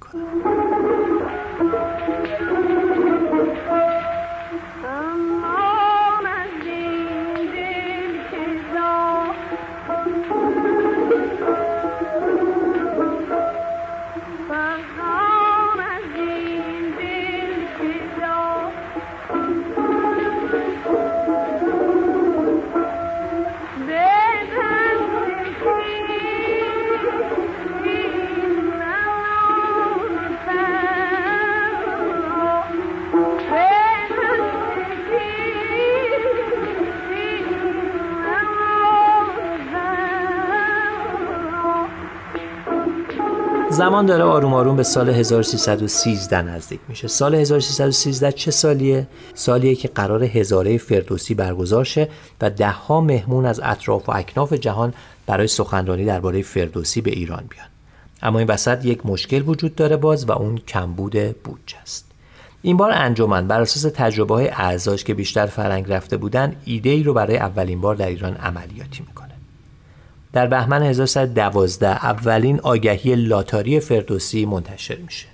زمان داره آروم آروم به سال 1313 نزدیک میشه. سال 1313 چه سالیه؟ سالیه که قرار هزاره فردوسی برگزار شه و دهها مهمون از اطراف و اکناف جهان برای سخنرانی درباره فردوسی به ایران بیان. اما این وسط یک مشکل وجود داره باز و اون کمبود بودجه است. این بار انجمن بر اساس تجربه های اعضاش که بیشتر فرنگ رفته بودن ایده ای رو برای اولین بار در ایران عملیاتی می‌کنه. در بهمن 1112 اولین آگهی لاتاری فردوسی منتشر میشه.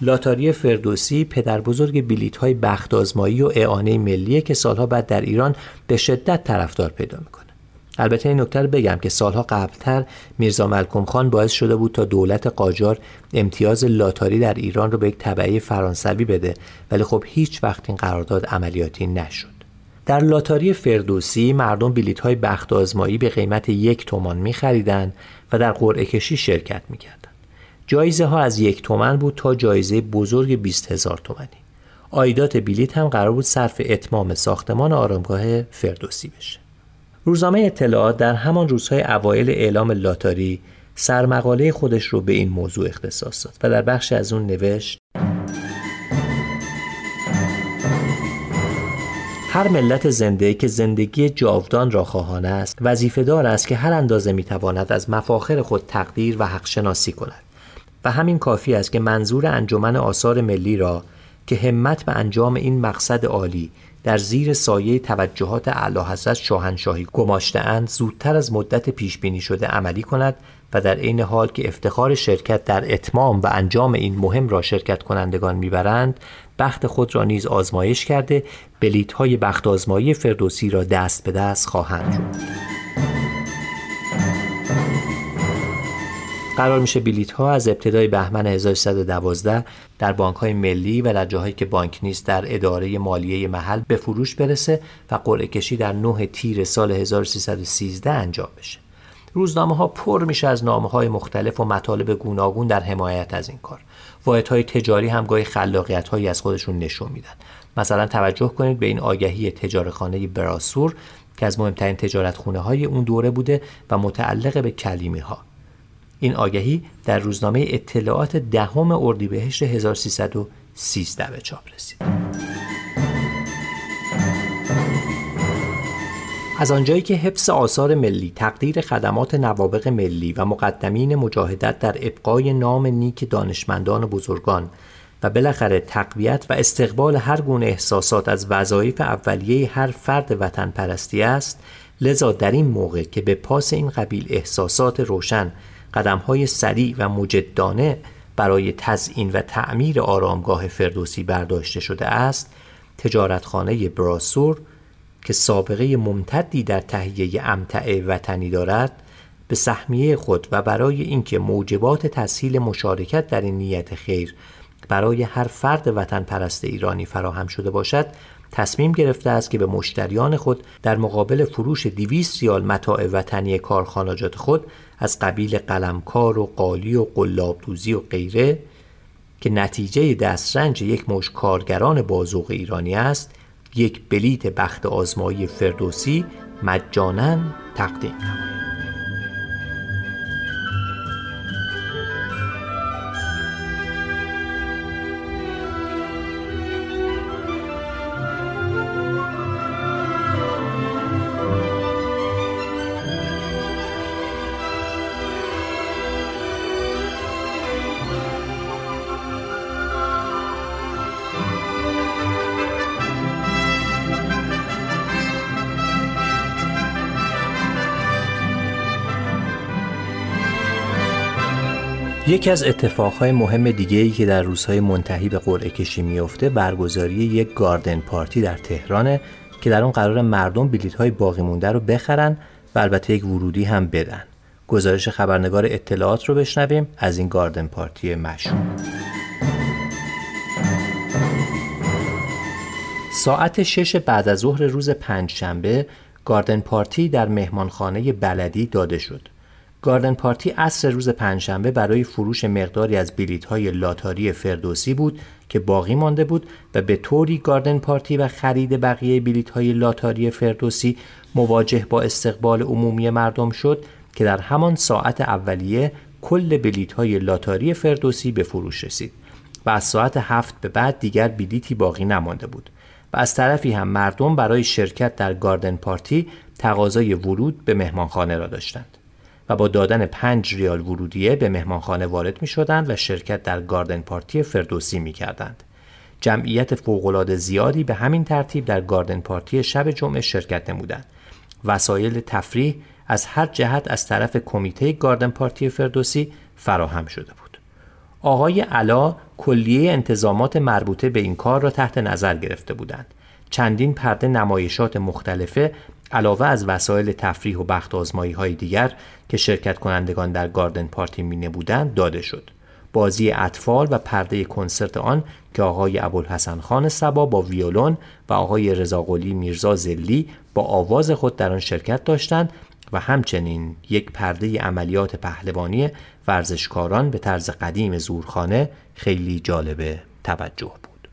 لاتاری فردوسی پدر بزرگ بیلیت های بخت آزمایی و اعانه ملیه که سالها بعد در ایران به شدت طرفدار پیدا می‌کنه. البته این نکته بگم که سالها قبلتر میرزا ملکم خان باعث شده بود تا دولت قاجار امتیاز لاتاری در ایران رو به یک طبعه فرانسوی بده ولی خب هیچ وقت این قرارداد عملیاتی نشد. در لاتاری فردوسی مردم بلیت های بخت آزمایی به قیمت یک تومان می خریدن و در قرعه کشی شرکت می کردن. جایزه ها از یک تومن بود تا جایزه بزرگ 20 هزار تومنی. آیدات بلیت هم قرار بود صرف اتمام ساختمان آرامگاه فردوسی بشه. روزنامه اطلاعات در همان روزهای اوایل اعلام لاتاری سرمقاله خودش رو به این موضوع اختصاص داد و در بخش از اون نوشت هر ملت زنده که زندگی جاودان را خواهان است وظیفه دار است که هر اندازه می‌تواند از مفاخر خود تقدیر و حق شناسی کند. و همین کافی است که منظور انجمن آثار ملی را که همت به انجام این مقصد عالی در زیر سایه توجهات اعلی حضرت شاهنشاهی گماشته زودتر از مدت پیش بینی شده عملی کند و در عین حال که افتخار شرکت در اتمام و انجام این مهم را شرکت کنندگان می‌برند بخت خود را نیز آزمایش کرده بلیت های بخت آزمایی فردوسی را دست به دست خواهند قرار میشه بلیت ها از ابتدای بهمن 1312 در بانک های ملی و در جاهایی که بانک نیست در اداره مالیه محل به فروش برسه و قرعه کشی در 9 تیر سال 1313 انجام بشه. روزنامه ها پر میشه از نامه های مختلف و مطالب گوناگون در حمایت از این کار. واحد های تجاری هم گاهی خلاقیت هایی از خودشون نشون میدن. مثلا توجه کنید به این آگهی تجارخانه براسور که از مهمترین تجارت خونه های اون دوره بوده و متعلق به کلیمی ها. این آگهی در روزنامه اطلاعات دهم اردیبهشت 1313 به چاپ رسید. از آنجایی که حفظ آثار ملی تقدیر خدمات نوابق ملی و مقدمین مجاهدت در ابقای نام نیک دانشمندان و بزرگان و بالاخره تقویت و استقبال هر گونه احساسات از وظایف اولیه هر فرد وطن پرستی است لذا در این موقع که به پاس این قبیل احساسات روشن قدم های سریع و مجدانه برای تزئین و تعمیر آرامگاه فردوسی برداشته شده است تجارتخانه براسور که سابقه ممتدی در تهیه امتع وطنی دارد به سهمیه خود و برای اینکه موجبات تسهیل مشارکت در این نیت خیر برای هر فرد وطن پرست ایرانی فراهم شده باشد تصمیم گرفته است که به مشتریان خود در مقابل فروش 200 ریال متاع وطنی کارخانجات خود از قبیل قلمکار و قالی و قلابدوزی و غیره که نتیجه دسترنج یک مش کارگران بازوق ایرانی است یک بلیت بخت آزمایی فردوسی مجانا تقدیم نماید. یکی از اتفاقهای مهم دیگه ای که در روزهای منتهی به قرعه کشی میفته برگزاری یک گاردن پارتی در تهرانه که در اون قرار مردم بلیت های باقی مونده رو بخرن و البته یک ورودی هم بدن. گزارش خبرنگار اطلاعات رو بشنویم از این گاردن پارتی مشهور. ساعت شش بعد از ظهر روز پنجشنبه گاردن پارتی در مهمانخانه بلدی داده شد. گاردن پارتی عصر روز پنجشنبه برای فروش مقداری از بلیت های لاتاری فردوسی بود که باقی مانده بود و به طوری گاردن پارتی و خرید بقیه بلیت های لاتاری فردوسی مواجه با استقبال عمومی مردم شد که در همان ساعت اولیه کل بلیت های لاتاری فردوسی به فروش رسید و از ساعت هفت به بعد دیگر بلیتی باقی نمانده بود و از طرفی هم مردم برای شرکت در گاردن پارتی تقاضای ورود به مهمانخانه را داشتند. با دادن پنج ریال ورودیه به مهمانخانه وارد می شدند و شرکت در گاردن پارتی فردوسی می کردند. جمعیت فوقالعاده زیادی به همین ترتیب در گاردن پارتی شب جمعه شرکت نمودند. وسایل تفریح از هر جهت از طرف کمیته گاردن پارتی فردوسی فراهم شده بود. آقای علا کلیه انتظامات مربوطه به این کار را تحت نظر گرفته بودند. چندین پرده نمایشات مختلفه علاوه از وسایل تفریح و بخت آزمایی های دیگر که شرکت کنندگان در گاردن پارتی می نبودند داده شد. بازی اطفال و پرده کنسرت آن که آقای ابوالحسن خان سبا با ویولون و آقای رضاقلی میرزا زلی با آواز خود در آن شرکت داشتند و همچنین یک پرده عملیات پهلوانی ورزشکاران به طرز قدیم زورخانه خیلی جالب توجه بود.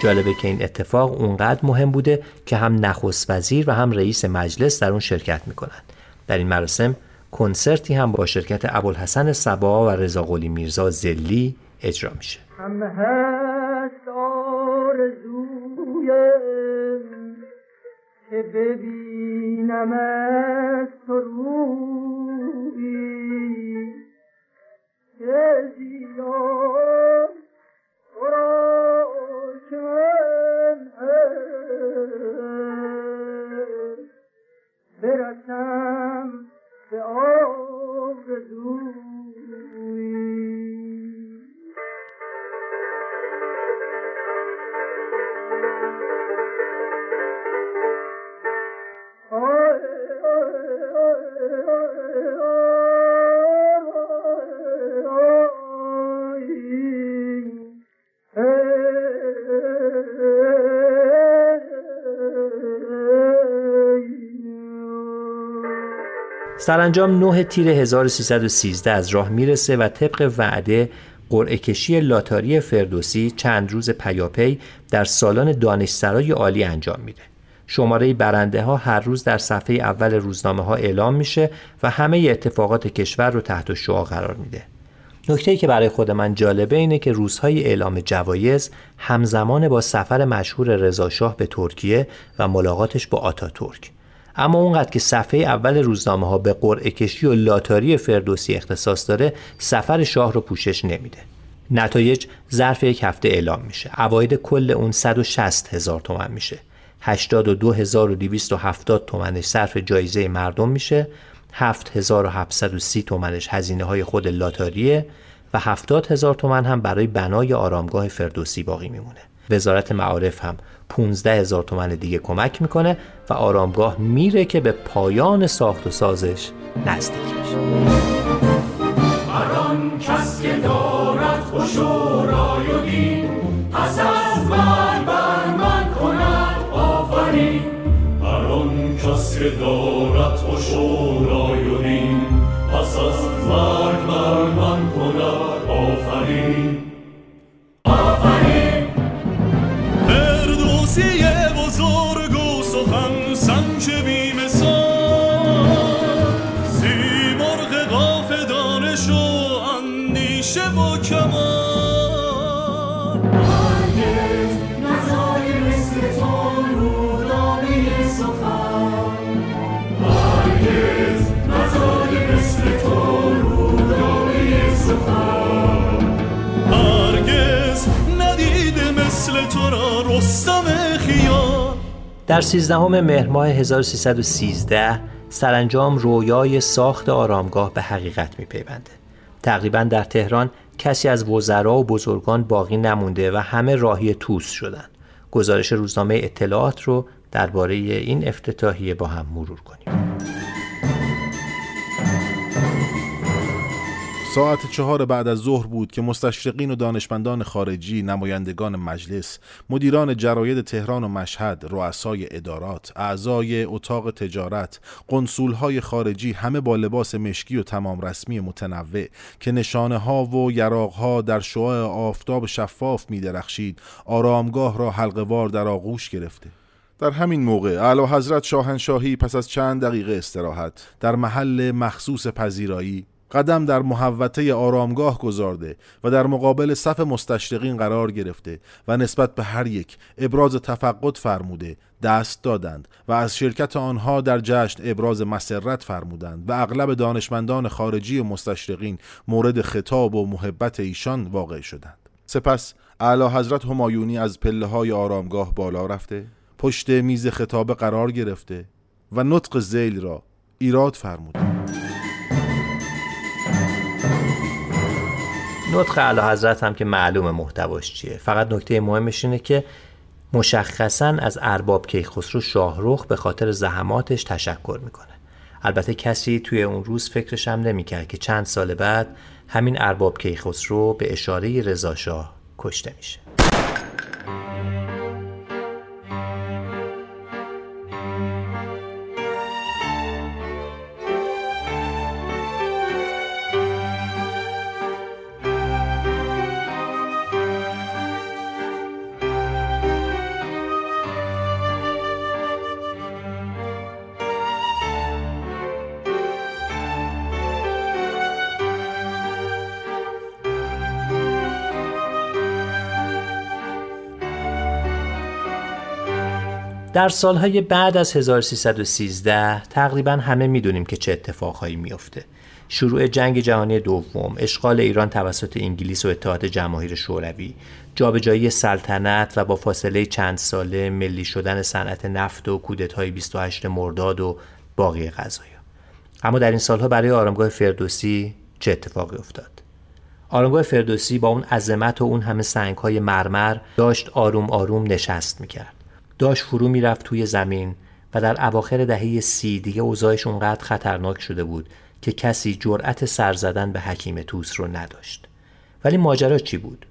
جالبه که این اتفاق اونقدر مهم بوده که هم نخست وزیر و هم رئیس مجلس در اون شرکت می‌کنند در این مراسم کنسرتی هم با شرکت ابوالحسن سبا و رضا قلی میرزا زلی اجرا میشه. هم هست آرزوی که ببینم از برسم به آرزوی سرانجام 9 تیر 1313 از راه می‌رسه و طبق وعده قرعه کشی لاتاری فردوسی چند روز پیاپی در سالن دانشسرای عالی انجام میده. شماره برنده ها هر روز در صفحه اول روزنامه ها اعلام میشه و همه اتفاقات کشور رو تحت شعا قرار میده. نکته که برای خود من جالبه اینه که روزهای اعلام جوایز همزمان با سفر مشهور رضاشاه به ترکیه و ملاقاتش با آتاتورک اما اونقدر که صفحه اول روزنامه ها به قرعه کشی و لاتاری فردوسی اختصاص داره سفر شاه رو پوشش نمیده. نتایج ظرف یک هفته اعلام میشه. عواید کل اون 160 هزار تومن میشه. 82270 تومنش صرف جایزه مردم میشه. 7730 تومنش هزینه های خود لاتاریه و 70 هزار تومن هم برای بنای آرامگاه فردوسی باقی میمونه. وزارت معارف هم 15 هزار تومن دیگه کمک می‌کنه و آرامگاه میره که به پایان ساخت و سازش نزدیک میشه کس و پس از مرگ در 13 مهر ماه 1313 سرانجام رویای ساخت آرامگاه به حقیقت میپیونده. تقریبا در تهران کسی از وزرا و بزرگان باقی نمونده و همه راهی توس شدن. گزارش روزنامه اطلاعات رو درباره این افتتاحیه با هم مرور کنیم. ساعت چهار بعد از ظهر بود که مستشرقین و دانشمندان خارجی، نمایندگان مجلس، مدیران جراید تهران و مشهد، رؤسای ادارات، اعضای اتاق تجارت، قنصولهای خارجی همه با لباس مشکی و تمام رسمی متنوع که نشانه ها و یراق ها در شعاع آفتاب شفاف می درخشید، آرامگاه را حلقوار در آغوش گرفته. در همین موقع اعلی حضرت شاهنشاهی پس از چند دقیقه استراحت در محل مخصوص پذیرایی قدم در محوطه آرامگاه گذارده و در مقابل صف مستشرقین قرار گرفته و نسبت به هر یک ابراز تفقد فرموده دست دادند و از شرکت آنها در جشن ابراز مسرت فرمودند و اغلب دانشمندان خارجی و مستشرقین مورد خطاب و محبت ایشان واقع شدند. سپس اعلی حضرت همایونی از پله های آرامگاه بالا رفته پشت میز خطابه قرار گرفته و نطق زیل را ایراد فرموده. نطق اعلی حضرت هم که معلوم محتواش چیه. فقط نکته مهمش اینه که مشخصا از ارباب کیخسرو شاهروخ به خاطر زحماتش تشکر می‌کنه. البته کسی توی اون روز فکرش هم نمی‌کرد که چند سال بعد همین ارباب کیخسرو به اشاره رضا شاه کشته میشه. در سالهای بعد از 1313 تقریبا همه می‌دونیم که چه اتفاقهایی میافته. شروع جنگ جهانی دوم، اشغال ایران توسط انگلیس و اتحاد جماهیر شوروی، جابجایی سلطنت و با فاصله چند ساله ملی شدن صنعت نفت و کودتای 28 مرداد و باقی قضایا. اما در این سالها برای آرامگاه فردوسی چه اتفاقی افتاد؟ آرامگاه فردوسی با اون عظمت و اون همه سنگهای مرمر داشت آروم آروم نشست می‌کرد. داشت فرو می‌رفت توی زمین و در اواخر دهه سی دیگه اوضاعش اونقدر خطرناک شده بود که کسی جرأت سر زدن به حکیم توس رو نداشت. ولی ماجرا چی بود؟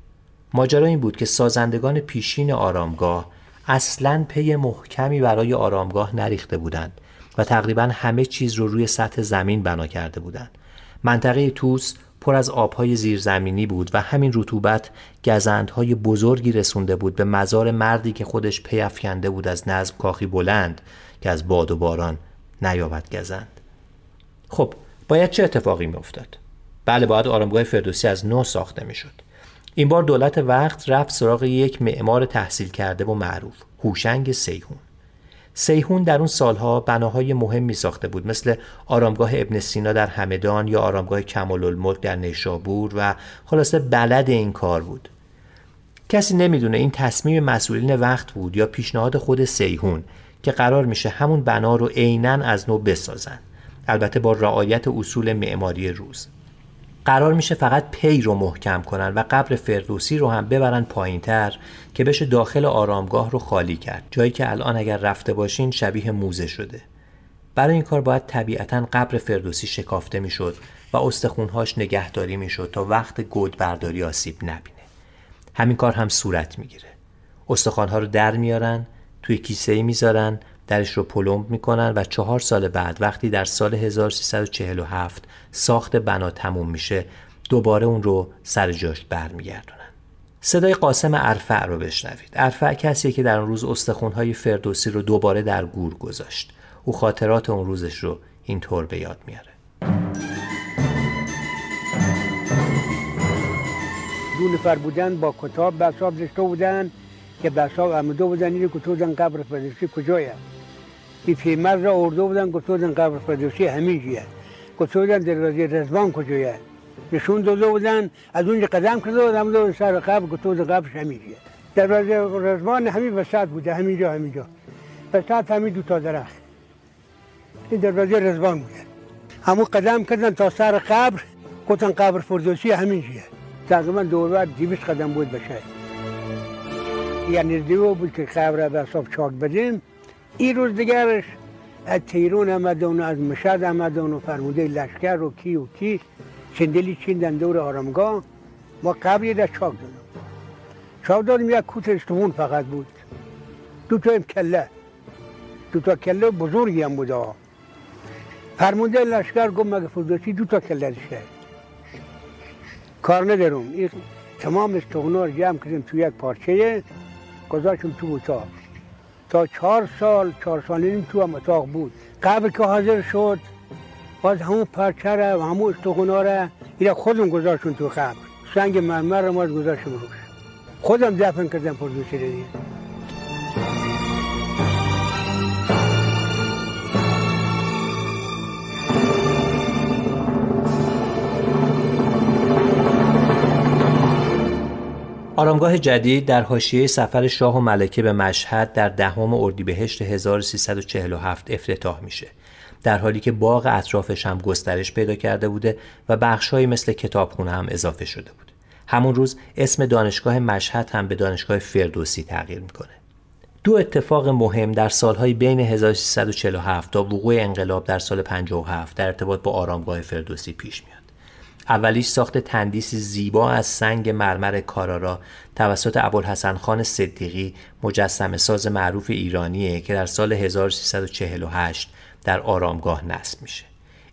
ماجرا این بود که سازندگان پیشین آرامگاه اصلا پی محکمی برای آرامگاه نریخته بودند و تقریبا همه چیز رو روی سطح زمین بنا کرده بودند. منطقه توس پر از آبهای زیرزمینی بود و همین رطوبت گزندهای بزرگی رسونده بود به مزار مردی که خودش پی افکنده بود از نظم کاخی بلند که از باد و باران نیابد گزند. خب باید چه اتفاقی میافتاد؟ بله باید آرامگاه فردوسی از نو ساخته می‌شد. این بار دولت وقت رفت سراغ یک معمار تحصیل کرده و معروف هوشنگ سیهون سیهون در اون سالها بناهای مهمی ساخته بود مثل آرامگاه ابن سینا در همدان یا آرامگاه کمال الملک در نیشابور و خلاصه بلد این کار بود. کسی نمی‌دونه این تصمیم مسئولین وقت بود یا پیشنهاد خود سیهون که قرار میشه همون بنا رو عینا از نو بسازن. البته با رعایت اصول معماری روز. قرار میشه فقط پی رو محکم کنن و قبر فردوسی رو هم ببرن پایینتر که بشه داخل آرامگاه رو خالی کرد. جایی که الان اگر رفته باشین شبیه موزه شده. برای این کار باید طبیعتا قبر فردوسی شکافته می‌شد و استخونهاش نگهداری می‌شد تا وقت گود برداری آسیب نبینه. همین کار هم صورت می‌گیره. استخوانها رو در میارن توی کیسه می‌ذارن درش رو پلمب می‌کنن و چهار سال بعد وقتی در سال 1347 ساخت بنا تموم میشه دوباره اون رو سر جاش برمیگردونن. صدای قاسم ارفع رو بشنوید. ارفع کسیه که در اون روز استخونهای فردوسی رو دوباره در گور گذاشت. او خاطرات اون روزش رو اینطور به یاد میاره. دو نفر بودن با کتاب بساب داشته بودن که بساب عمدو بودن. اینو گفته بودن قبر فردوسی کجایه؟ این پیمر را ارده بودن. گفته بودن قبر فردوسی همینجیه گفته بودن دروازه رزبان کجایه؟ نشون داده بودن از اونجا قدم کرده بودن عمدو سر قبر گفته بودن قبرش همینجیه دروازه رزبان همین وسط بوده همینجا همینجا. وسط همین دو تا درخت. این دروازه رزبان بوده. همون قدم کردن تا سر قبر گفتن قبر فردوسی همینجیه تقریبا دور بعد دیویس قدم بود بشه یعنی دیو بود که قبر به حساب چاک بدیم. این روز دیگرش از تیرون آمدن از مشهد آمدن و فرموده لشکر و کی و کی چندلی چیندن دور آرامگاه ما قبری در چاک دادم. چاک دادیم یک کوت استوون فقط بود. دو تا هم کله. دو تا کله بزرگی هم بود فرمونده لشکر گفت مگه فردوسی دو تا کله داشته؟ کار ندارم. این تمام استخونا رو جمع کردیم تو یک پارچه گذاشتم تو اتاق. تا چهار سال چهار سال نیم تو هم اتاق بود. قبل که حاضر شد باز همون پرچه را و همون استخونا را خودم گذاشتم تو قبر سنگ مرمر رو ما گذاشتم روش. خودم دفن کردم رو دیگه. آرامگاه جدید در حاشیه سفر شاه و ملکه به مشهد در دهم اردیبهشت 1347 افتتاح میشه. در حالی که باغ اطرافش هم گسترش پیدا کرده بوده و بخشهایی مثل کتابخونه هم اضافه شده بود. همون روز اسم دانشگاه مشهد هم به دانشگاه فردوسی تغییر می‌کنه. دو اتفاق مهم در سالهای بین 1347 تا وقوع انقلاب در سال 57 در ارتباط با آرامگاه فردوسی پیش میاد. اولیش ساخت تندیس زیبا از سنگ مرمر کارارا توسط ابوالحسن خان صدیقی مجسم ساز معروف ایرانیه که در سال 1348 در آرامگاه نصب میشه.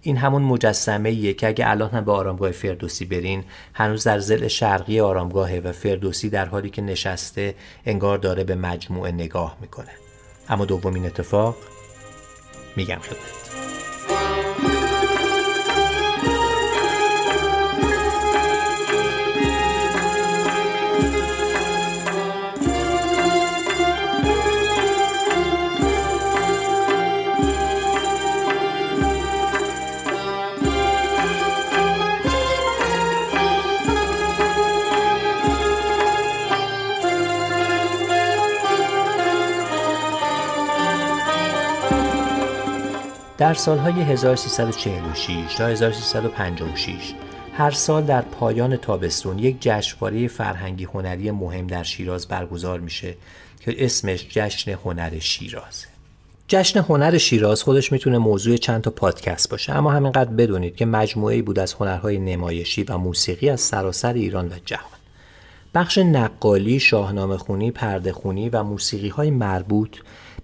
این همون مجسمه ایه که اگه الان هم به آرامگاه فردوسی برین هنوز در زل شرقی آرامگاهه و فردوسی در حالی که نشسته انگار داره به مجموعه نگاه می‌کنه. اما دومین اتفاق میگم خدمت در سالهای 1346 تا 1356 هر سال در پایان تابستون یک جشنواره فرهنگی هنری مهم در شیراز برگزار میشه که اسمش جشن هنر شیراز. جشن هنر شیراز خودش می‌تونه موضوع چند تا پادکست باشه اما همینقدر بدونید که مجموعه بود از هنرهای نمایشی و موسیقی از سراسر ایران و جهان. بخش نقالی، شاهنامه خونی، پرده خونی و موسیقی های مربوط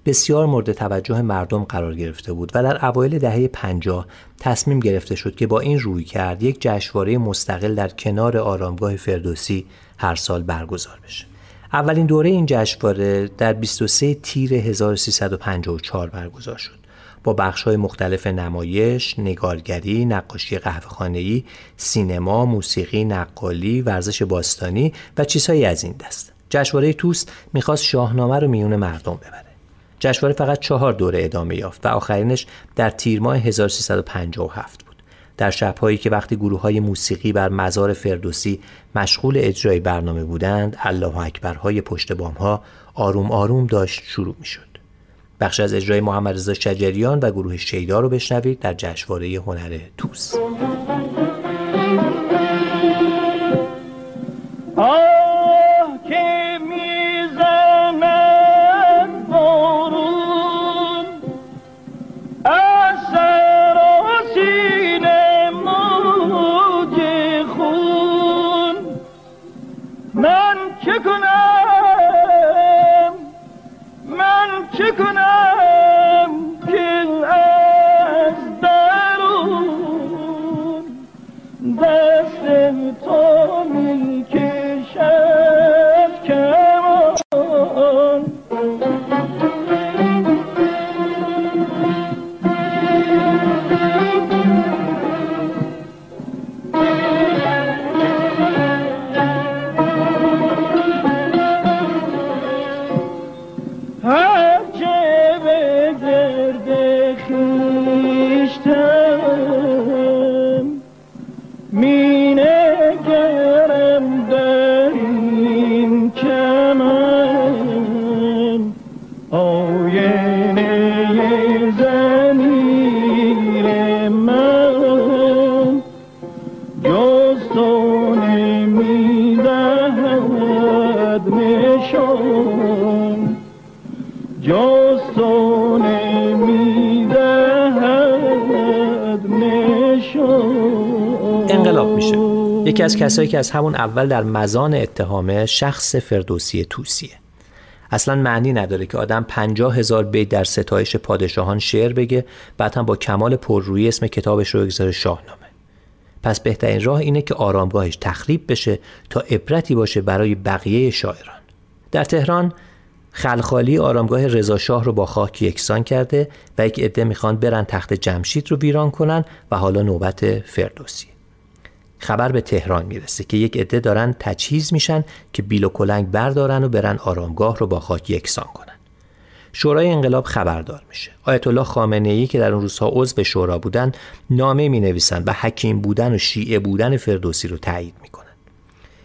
بسیار مورد توجه مردم قرار گرفته بود و در اوایل دهه 50 تصمیم گرفته شد که با این روی کرد یک جشنواره مستقل در کنار آرامگاه فردوسی هر سال برگزار بشه. اولین دوره این جشنواره در 23 تیر 1354 برگزار شد. با بخش های مختلف نمایش، نگارگری، نقاشی قهوه‌خانه‌ای، سینما، موسیقی، نقالی، ورزش باستانی و چیزهایی از این دست. جشنواره توست می‌خواست شاهنامه رو میون مردم ببره. جشنواره فقط چهار دوره ادامه یافت و آخرینش در تیر ماه 1357 بود. در شبهایی که وقتی گروه های موسیقی بر مزار فردوسی مشغول اجرای برنامه بودند الله اکبرهای پشت بام ها آروم آروم داشت شروع می شد. بخش از اجرای محمد رضا شجریان و گروه شیدا رو بشنوید در جشنواره هنر توس کسایی که از همون اول در مزان اتهامه شخص فردوسی توسیه. اصلا معنی نداره که آدم پنجاه هزار بیت در ستایش پادشاهان شعر بگه بعد هم با کمال پررویی اسم کتابش رو بگذاره شاهنامه. پس بهترین راه اینه که آرامگاهش تخریب بشه تا عبرتی باشه برای بقیه شاعران. در تهران خلخالی آرامگاه رضا شاه رو با خاک یکسان کرده و یک عده می‌خوان برن تخت جمشید رو ویران کنن و حالا نوبت فردوسی. خبر به تهران می‌رسه که یک عده دارن تجهیز میشن که بیل و کلنگ بردارن و برن آرامگاه رو با خاک یکسان کنن شورای انقلاب خبردار میشه آیت الله خامنه ای که در اون روزها عضو شورا بودن نامه می نویسن و حکیم بودن و شیعه بودن فردوسی رو تایید می‌کنن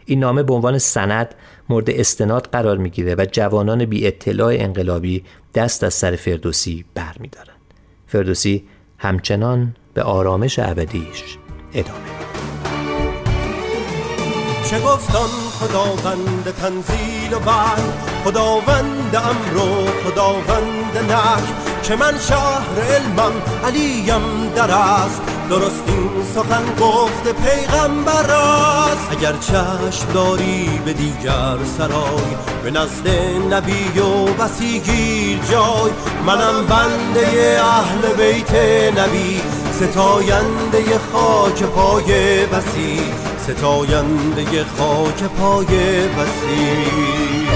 این نامه به عنوان سند مورد استناد قرار می‌گیره و جوانان بی اطلاع انقلابی دست از سر فردوسی بر میدارن. فردوسی همچنان به آرامش ابدیش ادامه میده. چه گفتم خداوند تنزیل و بر خداوند امر و خداوند نک که من شهر علمم علیم در است. درست این سخن گفت پیغمبر است. اگر چشم داری به دیگر سرای به نزد نبی و بسیگیر جای. منم بنده اهل بیت نبی ستاینده خاک پای بسی ستاینده خاک پای بسی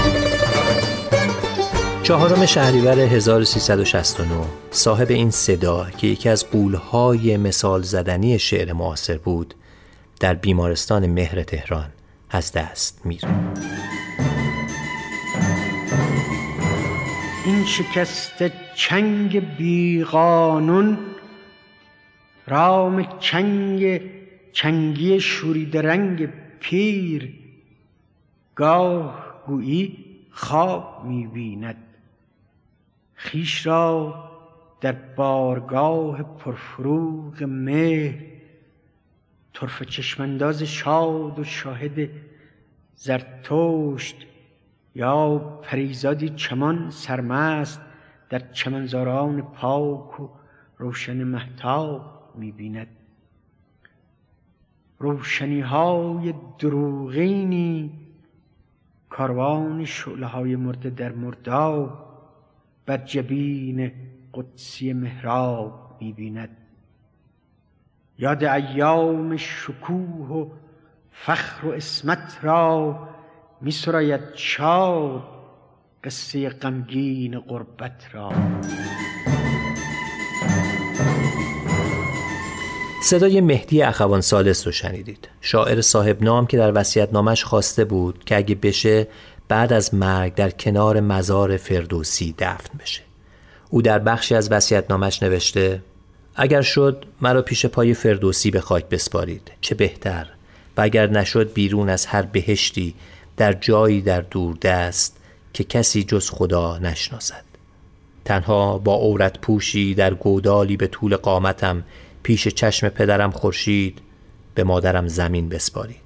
چهارم شهریور 1369 صاحب این صدا که یکی از قولهای مثال زدنی شعر معاصر بود در بیمارستان مهر تهران از دست میره این شکست چنگ بیقانون رام چنگ چنگی شورید رنگ پیر گاه گویی خواب می‌بیند. خیش را در بارگاه پرفروغ مهر طرف چشمانداز شاد و شاهد زرتشت یا پریزادی چمان سرمست در چمنزاران پاک و روشن محتاب می‌بیند. روشنی های دروغینی کاروان شعله های مرده در مرداب بر جبین قدسی محراب می‌بیند. یاد ایام شکوه و فخر و اسمت را میسراید شاد قصه غمگین غربت را. صدای مهدی اخوان سالس رو شنیدید. شاعر صاحب نام که در وسیعت نامش خواسته بود که اگه بشه بعد از مرگ در کنار مزار فردوسی دفن بشه. او در بخشی از وسیعت نامش نوشته اگر شد مرا پیش پای فردوسی به خاک بسپارید چه بهتر. و اگر نشد بیرون از هر بهشتی در جایی در دور دست که کسی جز خدا نشناسد. تنها با عورت پوشی در گودالی به طول قامتم پیش چشم پدرم خورشید به مادرم زمین بسپارید.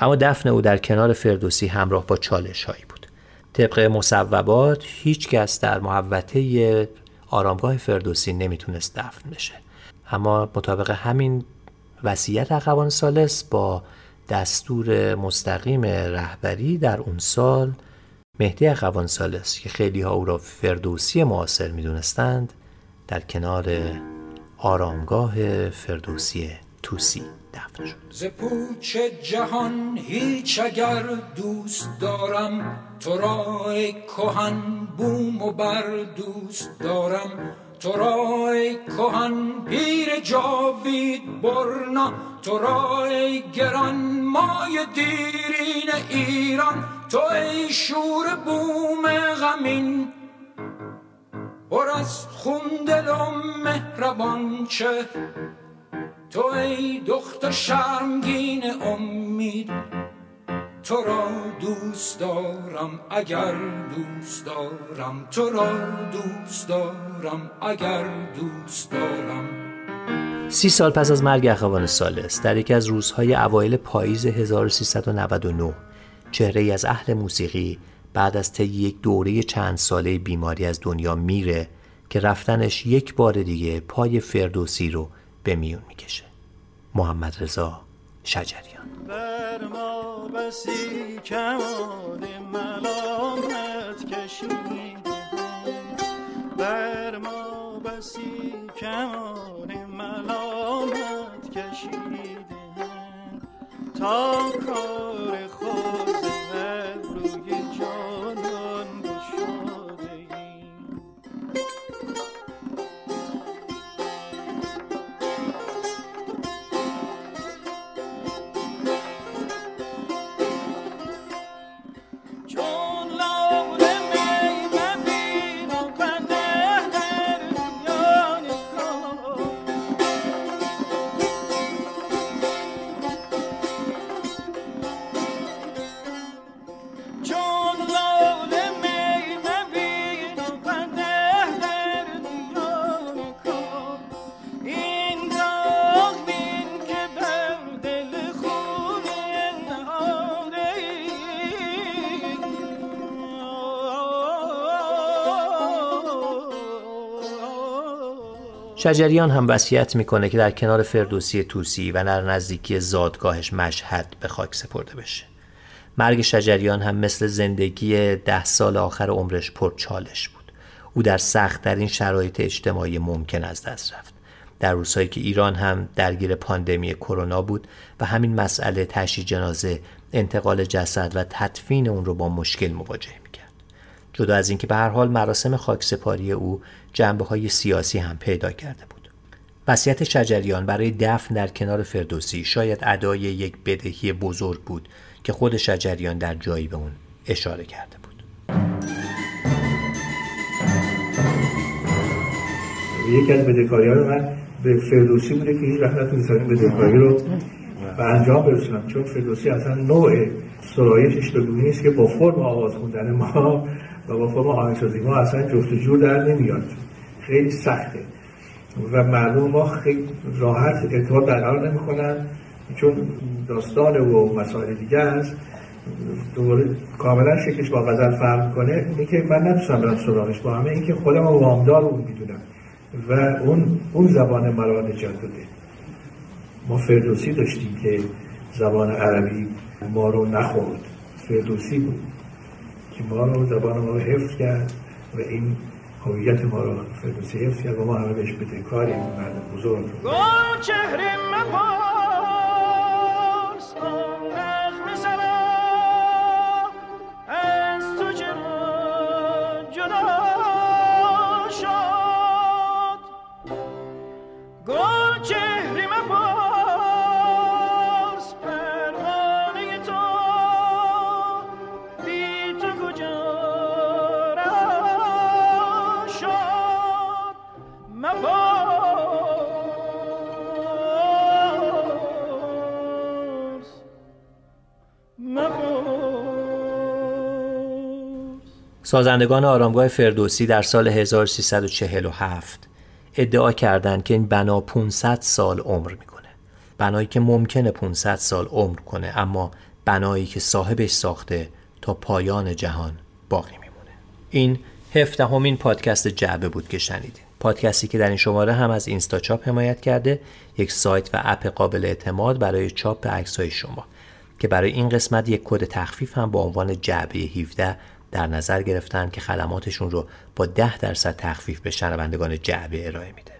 اما دفن او در کنار فردوسی همراه با چالش هایی بود. طبق مصوبات هیچ کس در محوطه آرامگاه فردوسی نمی‌تونست دفن بشه. اما مطابق همین وصیت اخوان سالس با دستور مستقیم رهبری در اون سال مهدی اخوان سالس که خیلی ها او را فردوسی معاصر می‌دونستند در کنار آرامگاه فردوسی توسی. دفن شد. ز پوچ جهان هیچ اگر دوست دارم تو را کهن بوم و بر دوست دارم. تو را کهن پیر جاوید برنا تو را گران مای دیرین ایران. تو ای شور بوم غمین پر از خون دل و مهربان چه تو ای دختر شرمگین امید تو را دوست دارم اگر دوست دارم. تو را دوست دارم اگر دوست دارم. سی سال پس از مرگ اخوان سالس در یکی از روزهای اوایل پاییز 1399 چهره ای از اهل موسیقی بعد از طی یک دوره چند ساله بیماری از دنیا میره که رفتنش یک بار دیگه پای فردوسی رو به میون می‌کشه. محمد رضا شجریان. بر ما بسی کمان ملامت کشیده بر ما بسی کمان ملامت کشیده تا کار خود شجریان هم وصیت می‌کنه که در کنار فردوسی توسی و در نزدیکی زادگاهش مشهد به خاک سپرده بشه. مرگ شجریان هم مثل زندگی ده سال آخر عمرش پرچالش بود. او در سخت در این شرایط اجتماعی ممکن از دست رفت. در روزهایی که ایران هم درگیر پاندمی کرونا بود و همین مسئله تشییع جنازه انتقال جسد و تدفین اون رو با مشکل مواجه می‌کرد. جدا از اینکه به هر حال مراسم خاکسپاری او جنبه های سیاسی هم پیدا کرده بود. وصیت شجریان برای دفن در کنار فردوسی شاید ادای یک بدهی بزرگ بود که خود شجریان در جایی به اون اشاره کرده بود. یکی از بدهکاری های من به فردوسی بوده که هیچ وقت نتونستم بدهکاری رو به انجام برسونم چون فردوسی اصلا نوع سرایشش به است که با فرم آواز خوندن ما و با فرم آهنگسازی ما اصلا جفت جور در نمیاد. خیلی سخته. و مردم ما خیلی راحت ارتباط برقرار نمی‌کنن چون داستان و مسائل دیگه است. دوباره کاملا شکلش با غزل فرق می‌کنه. اینه که من نتونستم برم سراغش با همه اینکه خودم وامدار اون می‌دونم. و اون اون زبان مرا نجات داده ما فردوسی داشتیم که زبان عربی ما رو نخورد. فردوسی بود که ما رو زبان ما رو حفظ کرد و این هویت ما رو فردوسی حفظ کرد و ما همه بهش بدهکاریم مرد بزرگ. گل چهره مپارس سازندگان آرامگاه فردوسی در سال 1347 ادعا کردند که این بنا 500 سال عمر می‌کنه. بنایی که ممکنه 500 سال عمر کنه اما بنایی که صاحبش ساخته تا پایان جهان باقی میمونه. این هفدهمین پادکست جعبه بود که شنیدین. پادکستی که در این شماره هم از اینستا چاپ حمایت کرده یک سایت و اپ قابل اعتماد برای چاپ عکسهای شما که برای این قسمت یک کد تخفیف هم با عنوان جعبه 17 در نظر گرفتن که خدماتشون رو با 10 درصد تخفیف به شنوندگان جعبه ارائه میده.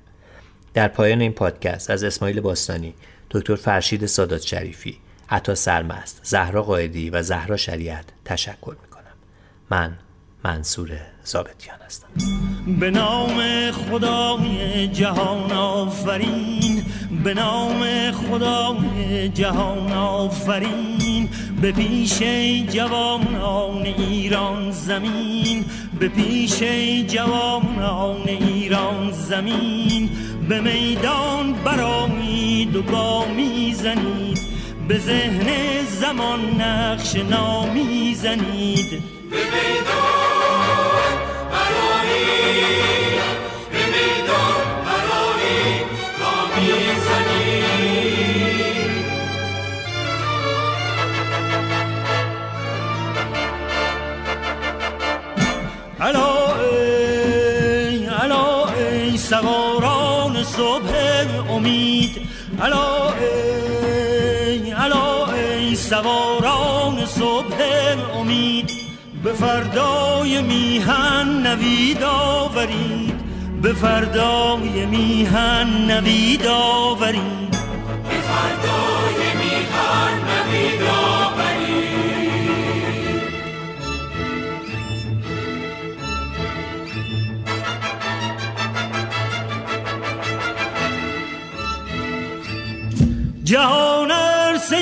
در پایان این پادکست از اسماعیل باستانی، دکتر فرشید سادات شریفی، عطا سرمست، زهرا قائدی و زهرا شریعت تشکر می‌کنم. من منصور زابتیان هستم. به نام خدای جهان آفرین به نام خدای جهان آفرین. به پیش جوانان ایران زمین. به پیش جوانان ایران زمین. به میدان برامید و با می‌زنید. به ذهن زمان نقش نامی زنید. به میدان برامید به میدان الا ای الا ای سواران صبح امید الا ای الا ای سواران صبح امید به فردای میهن نوید آورید به فردای میهن نوید آورید به فردای میهن نوید آورید جهان عرصه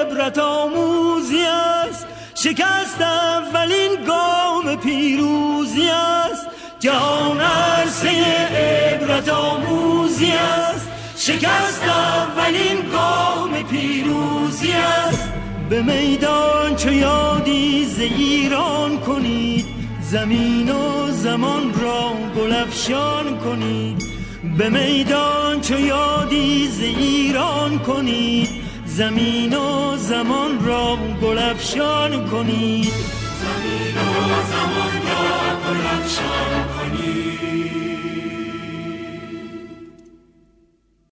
عبرت آموزی است. شکست اولین گام پیروزی است. جهان عرصه عبرت آموزی است. شکست اولین گام پیروزی است. به میدان چو یادی ز ایران کنید. زمین و زمان را گلفشان کنید. به میدان چو یادی ز ایران کنید زمین و زمان را گلفشان کنید زمین و زمان را گلفشان کنید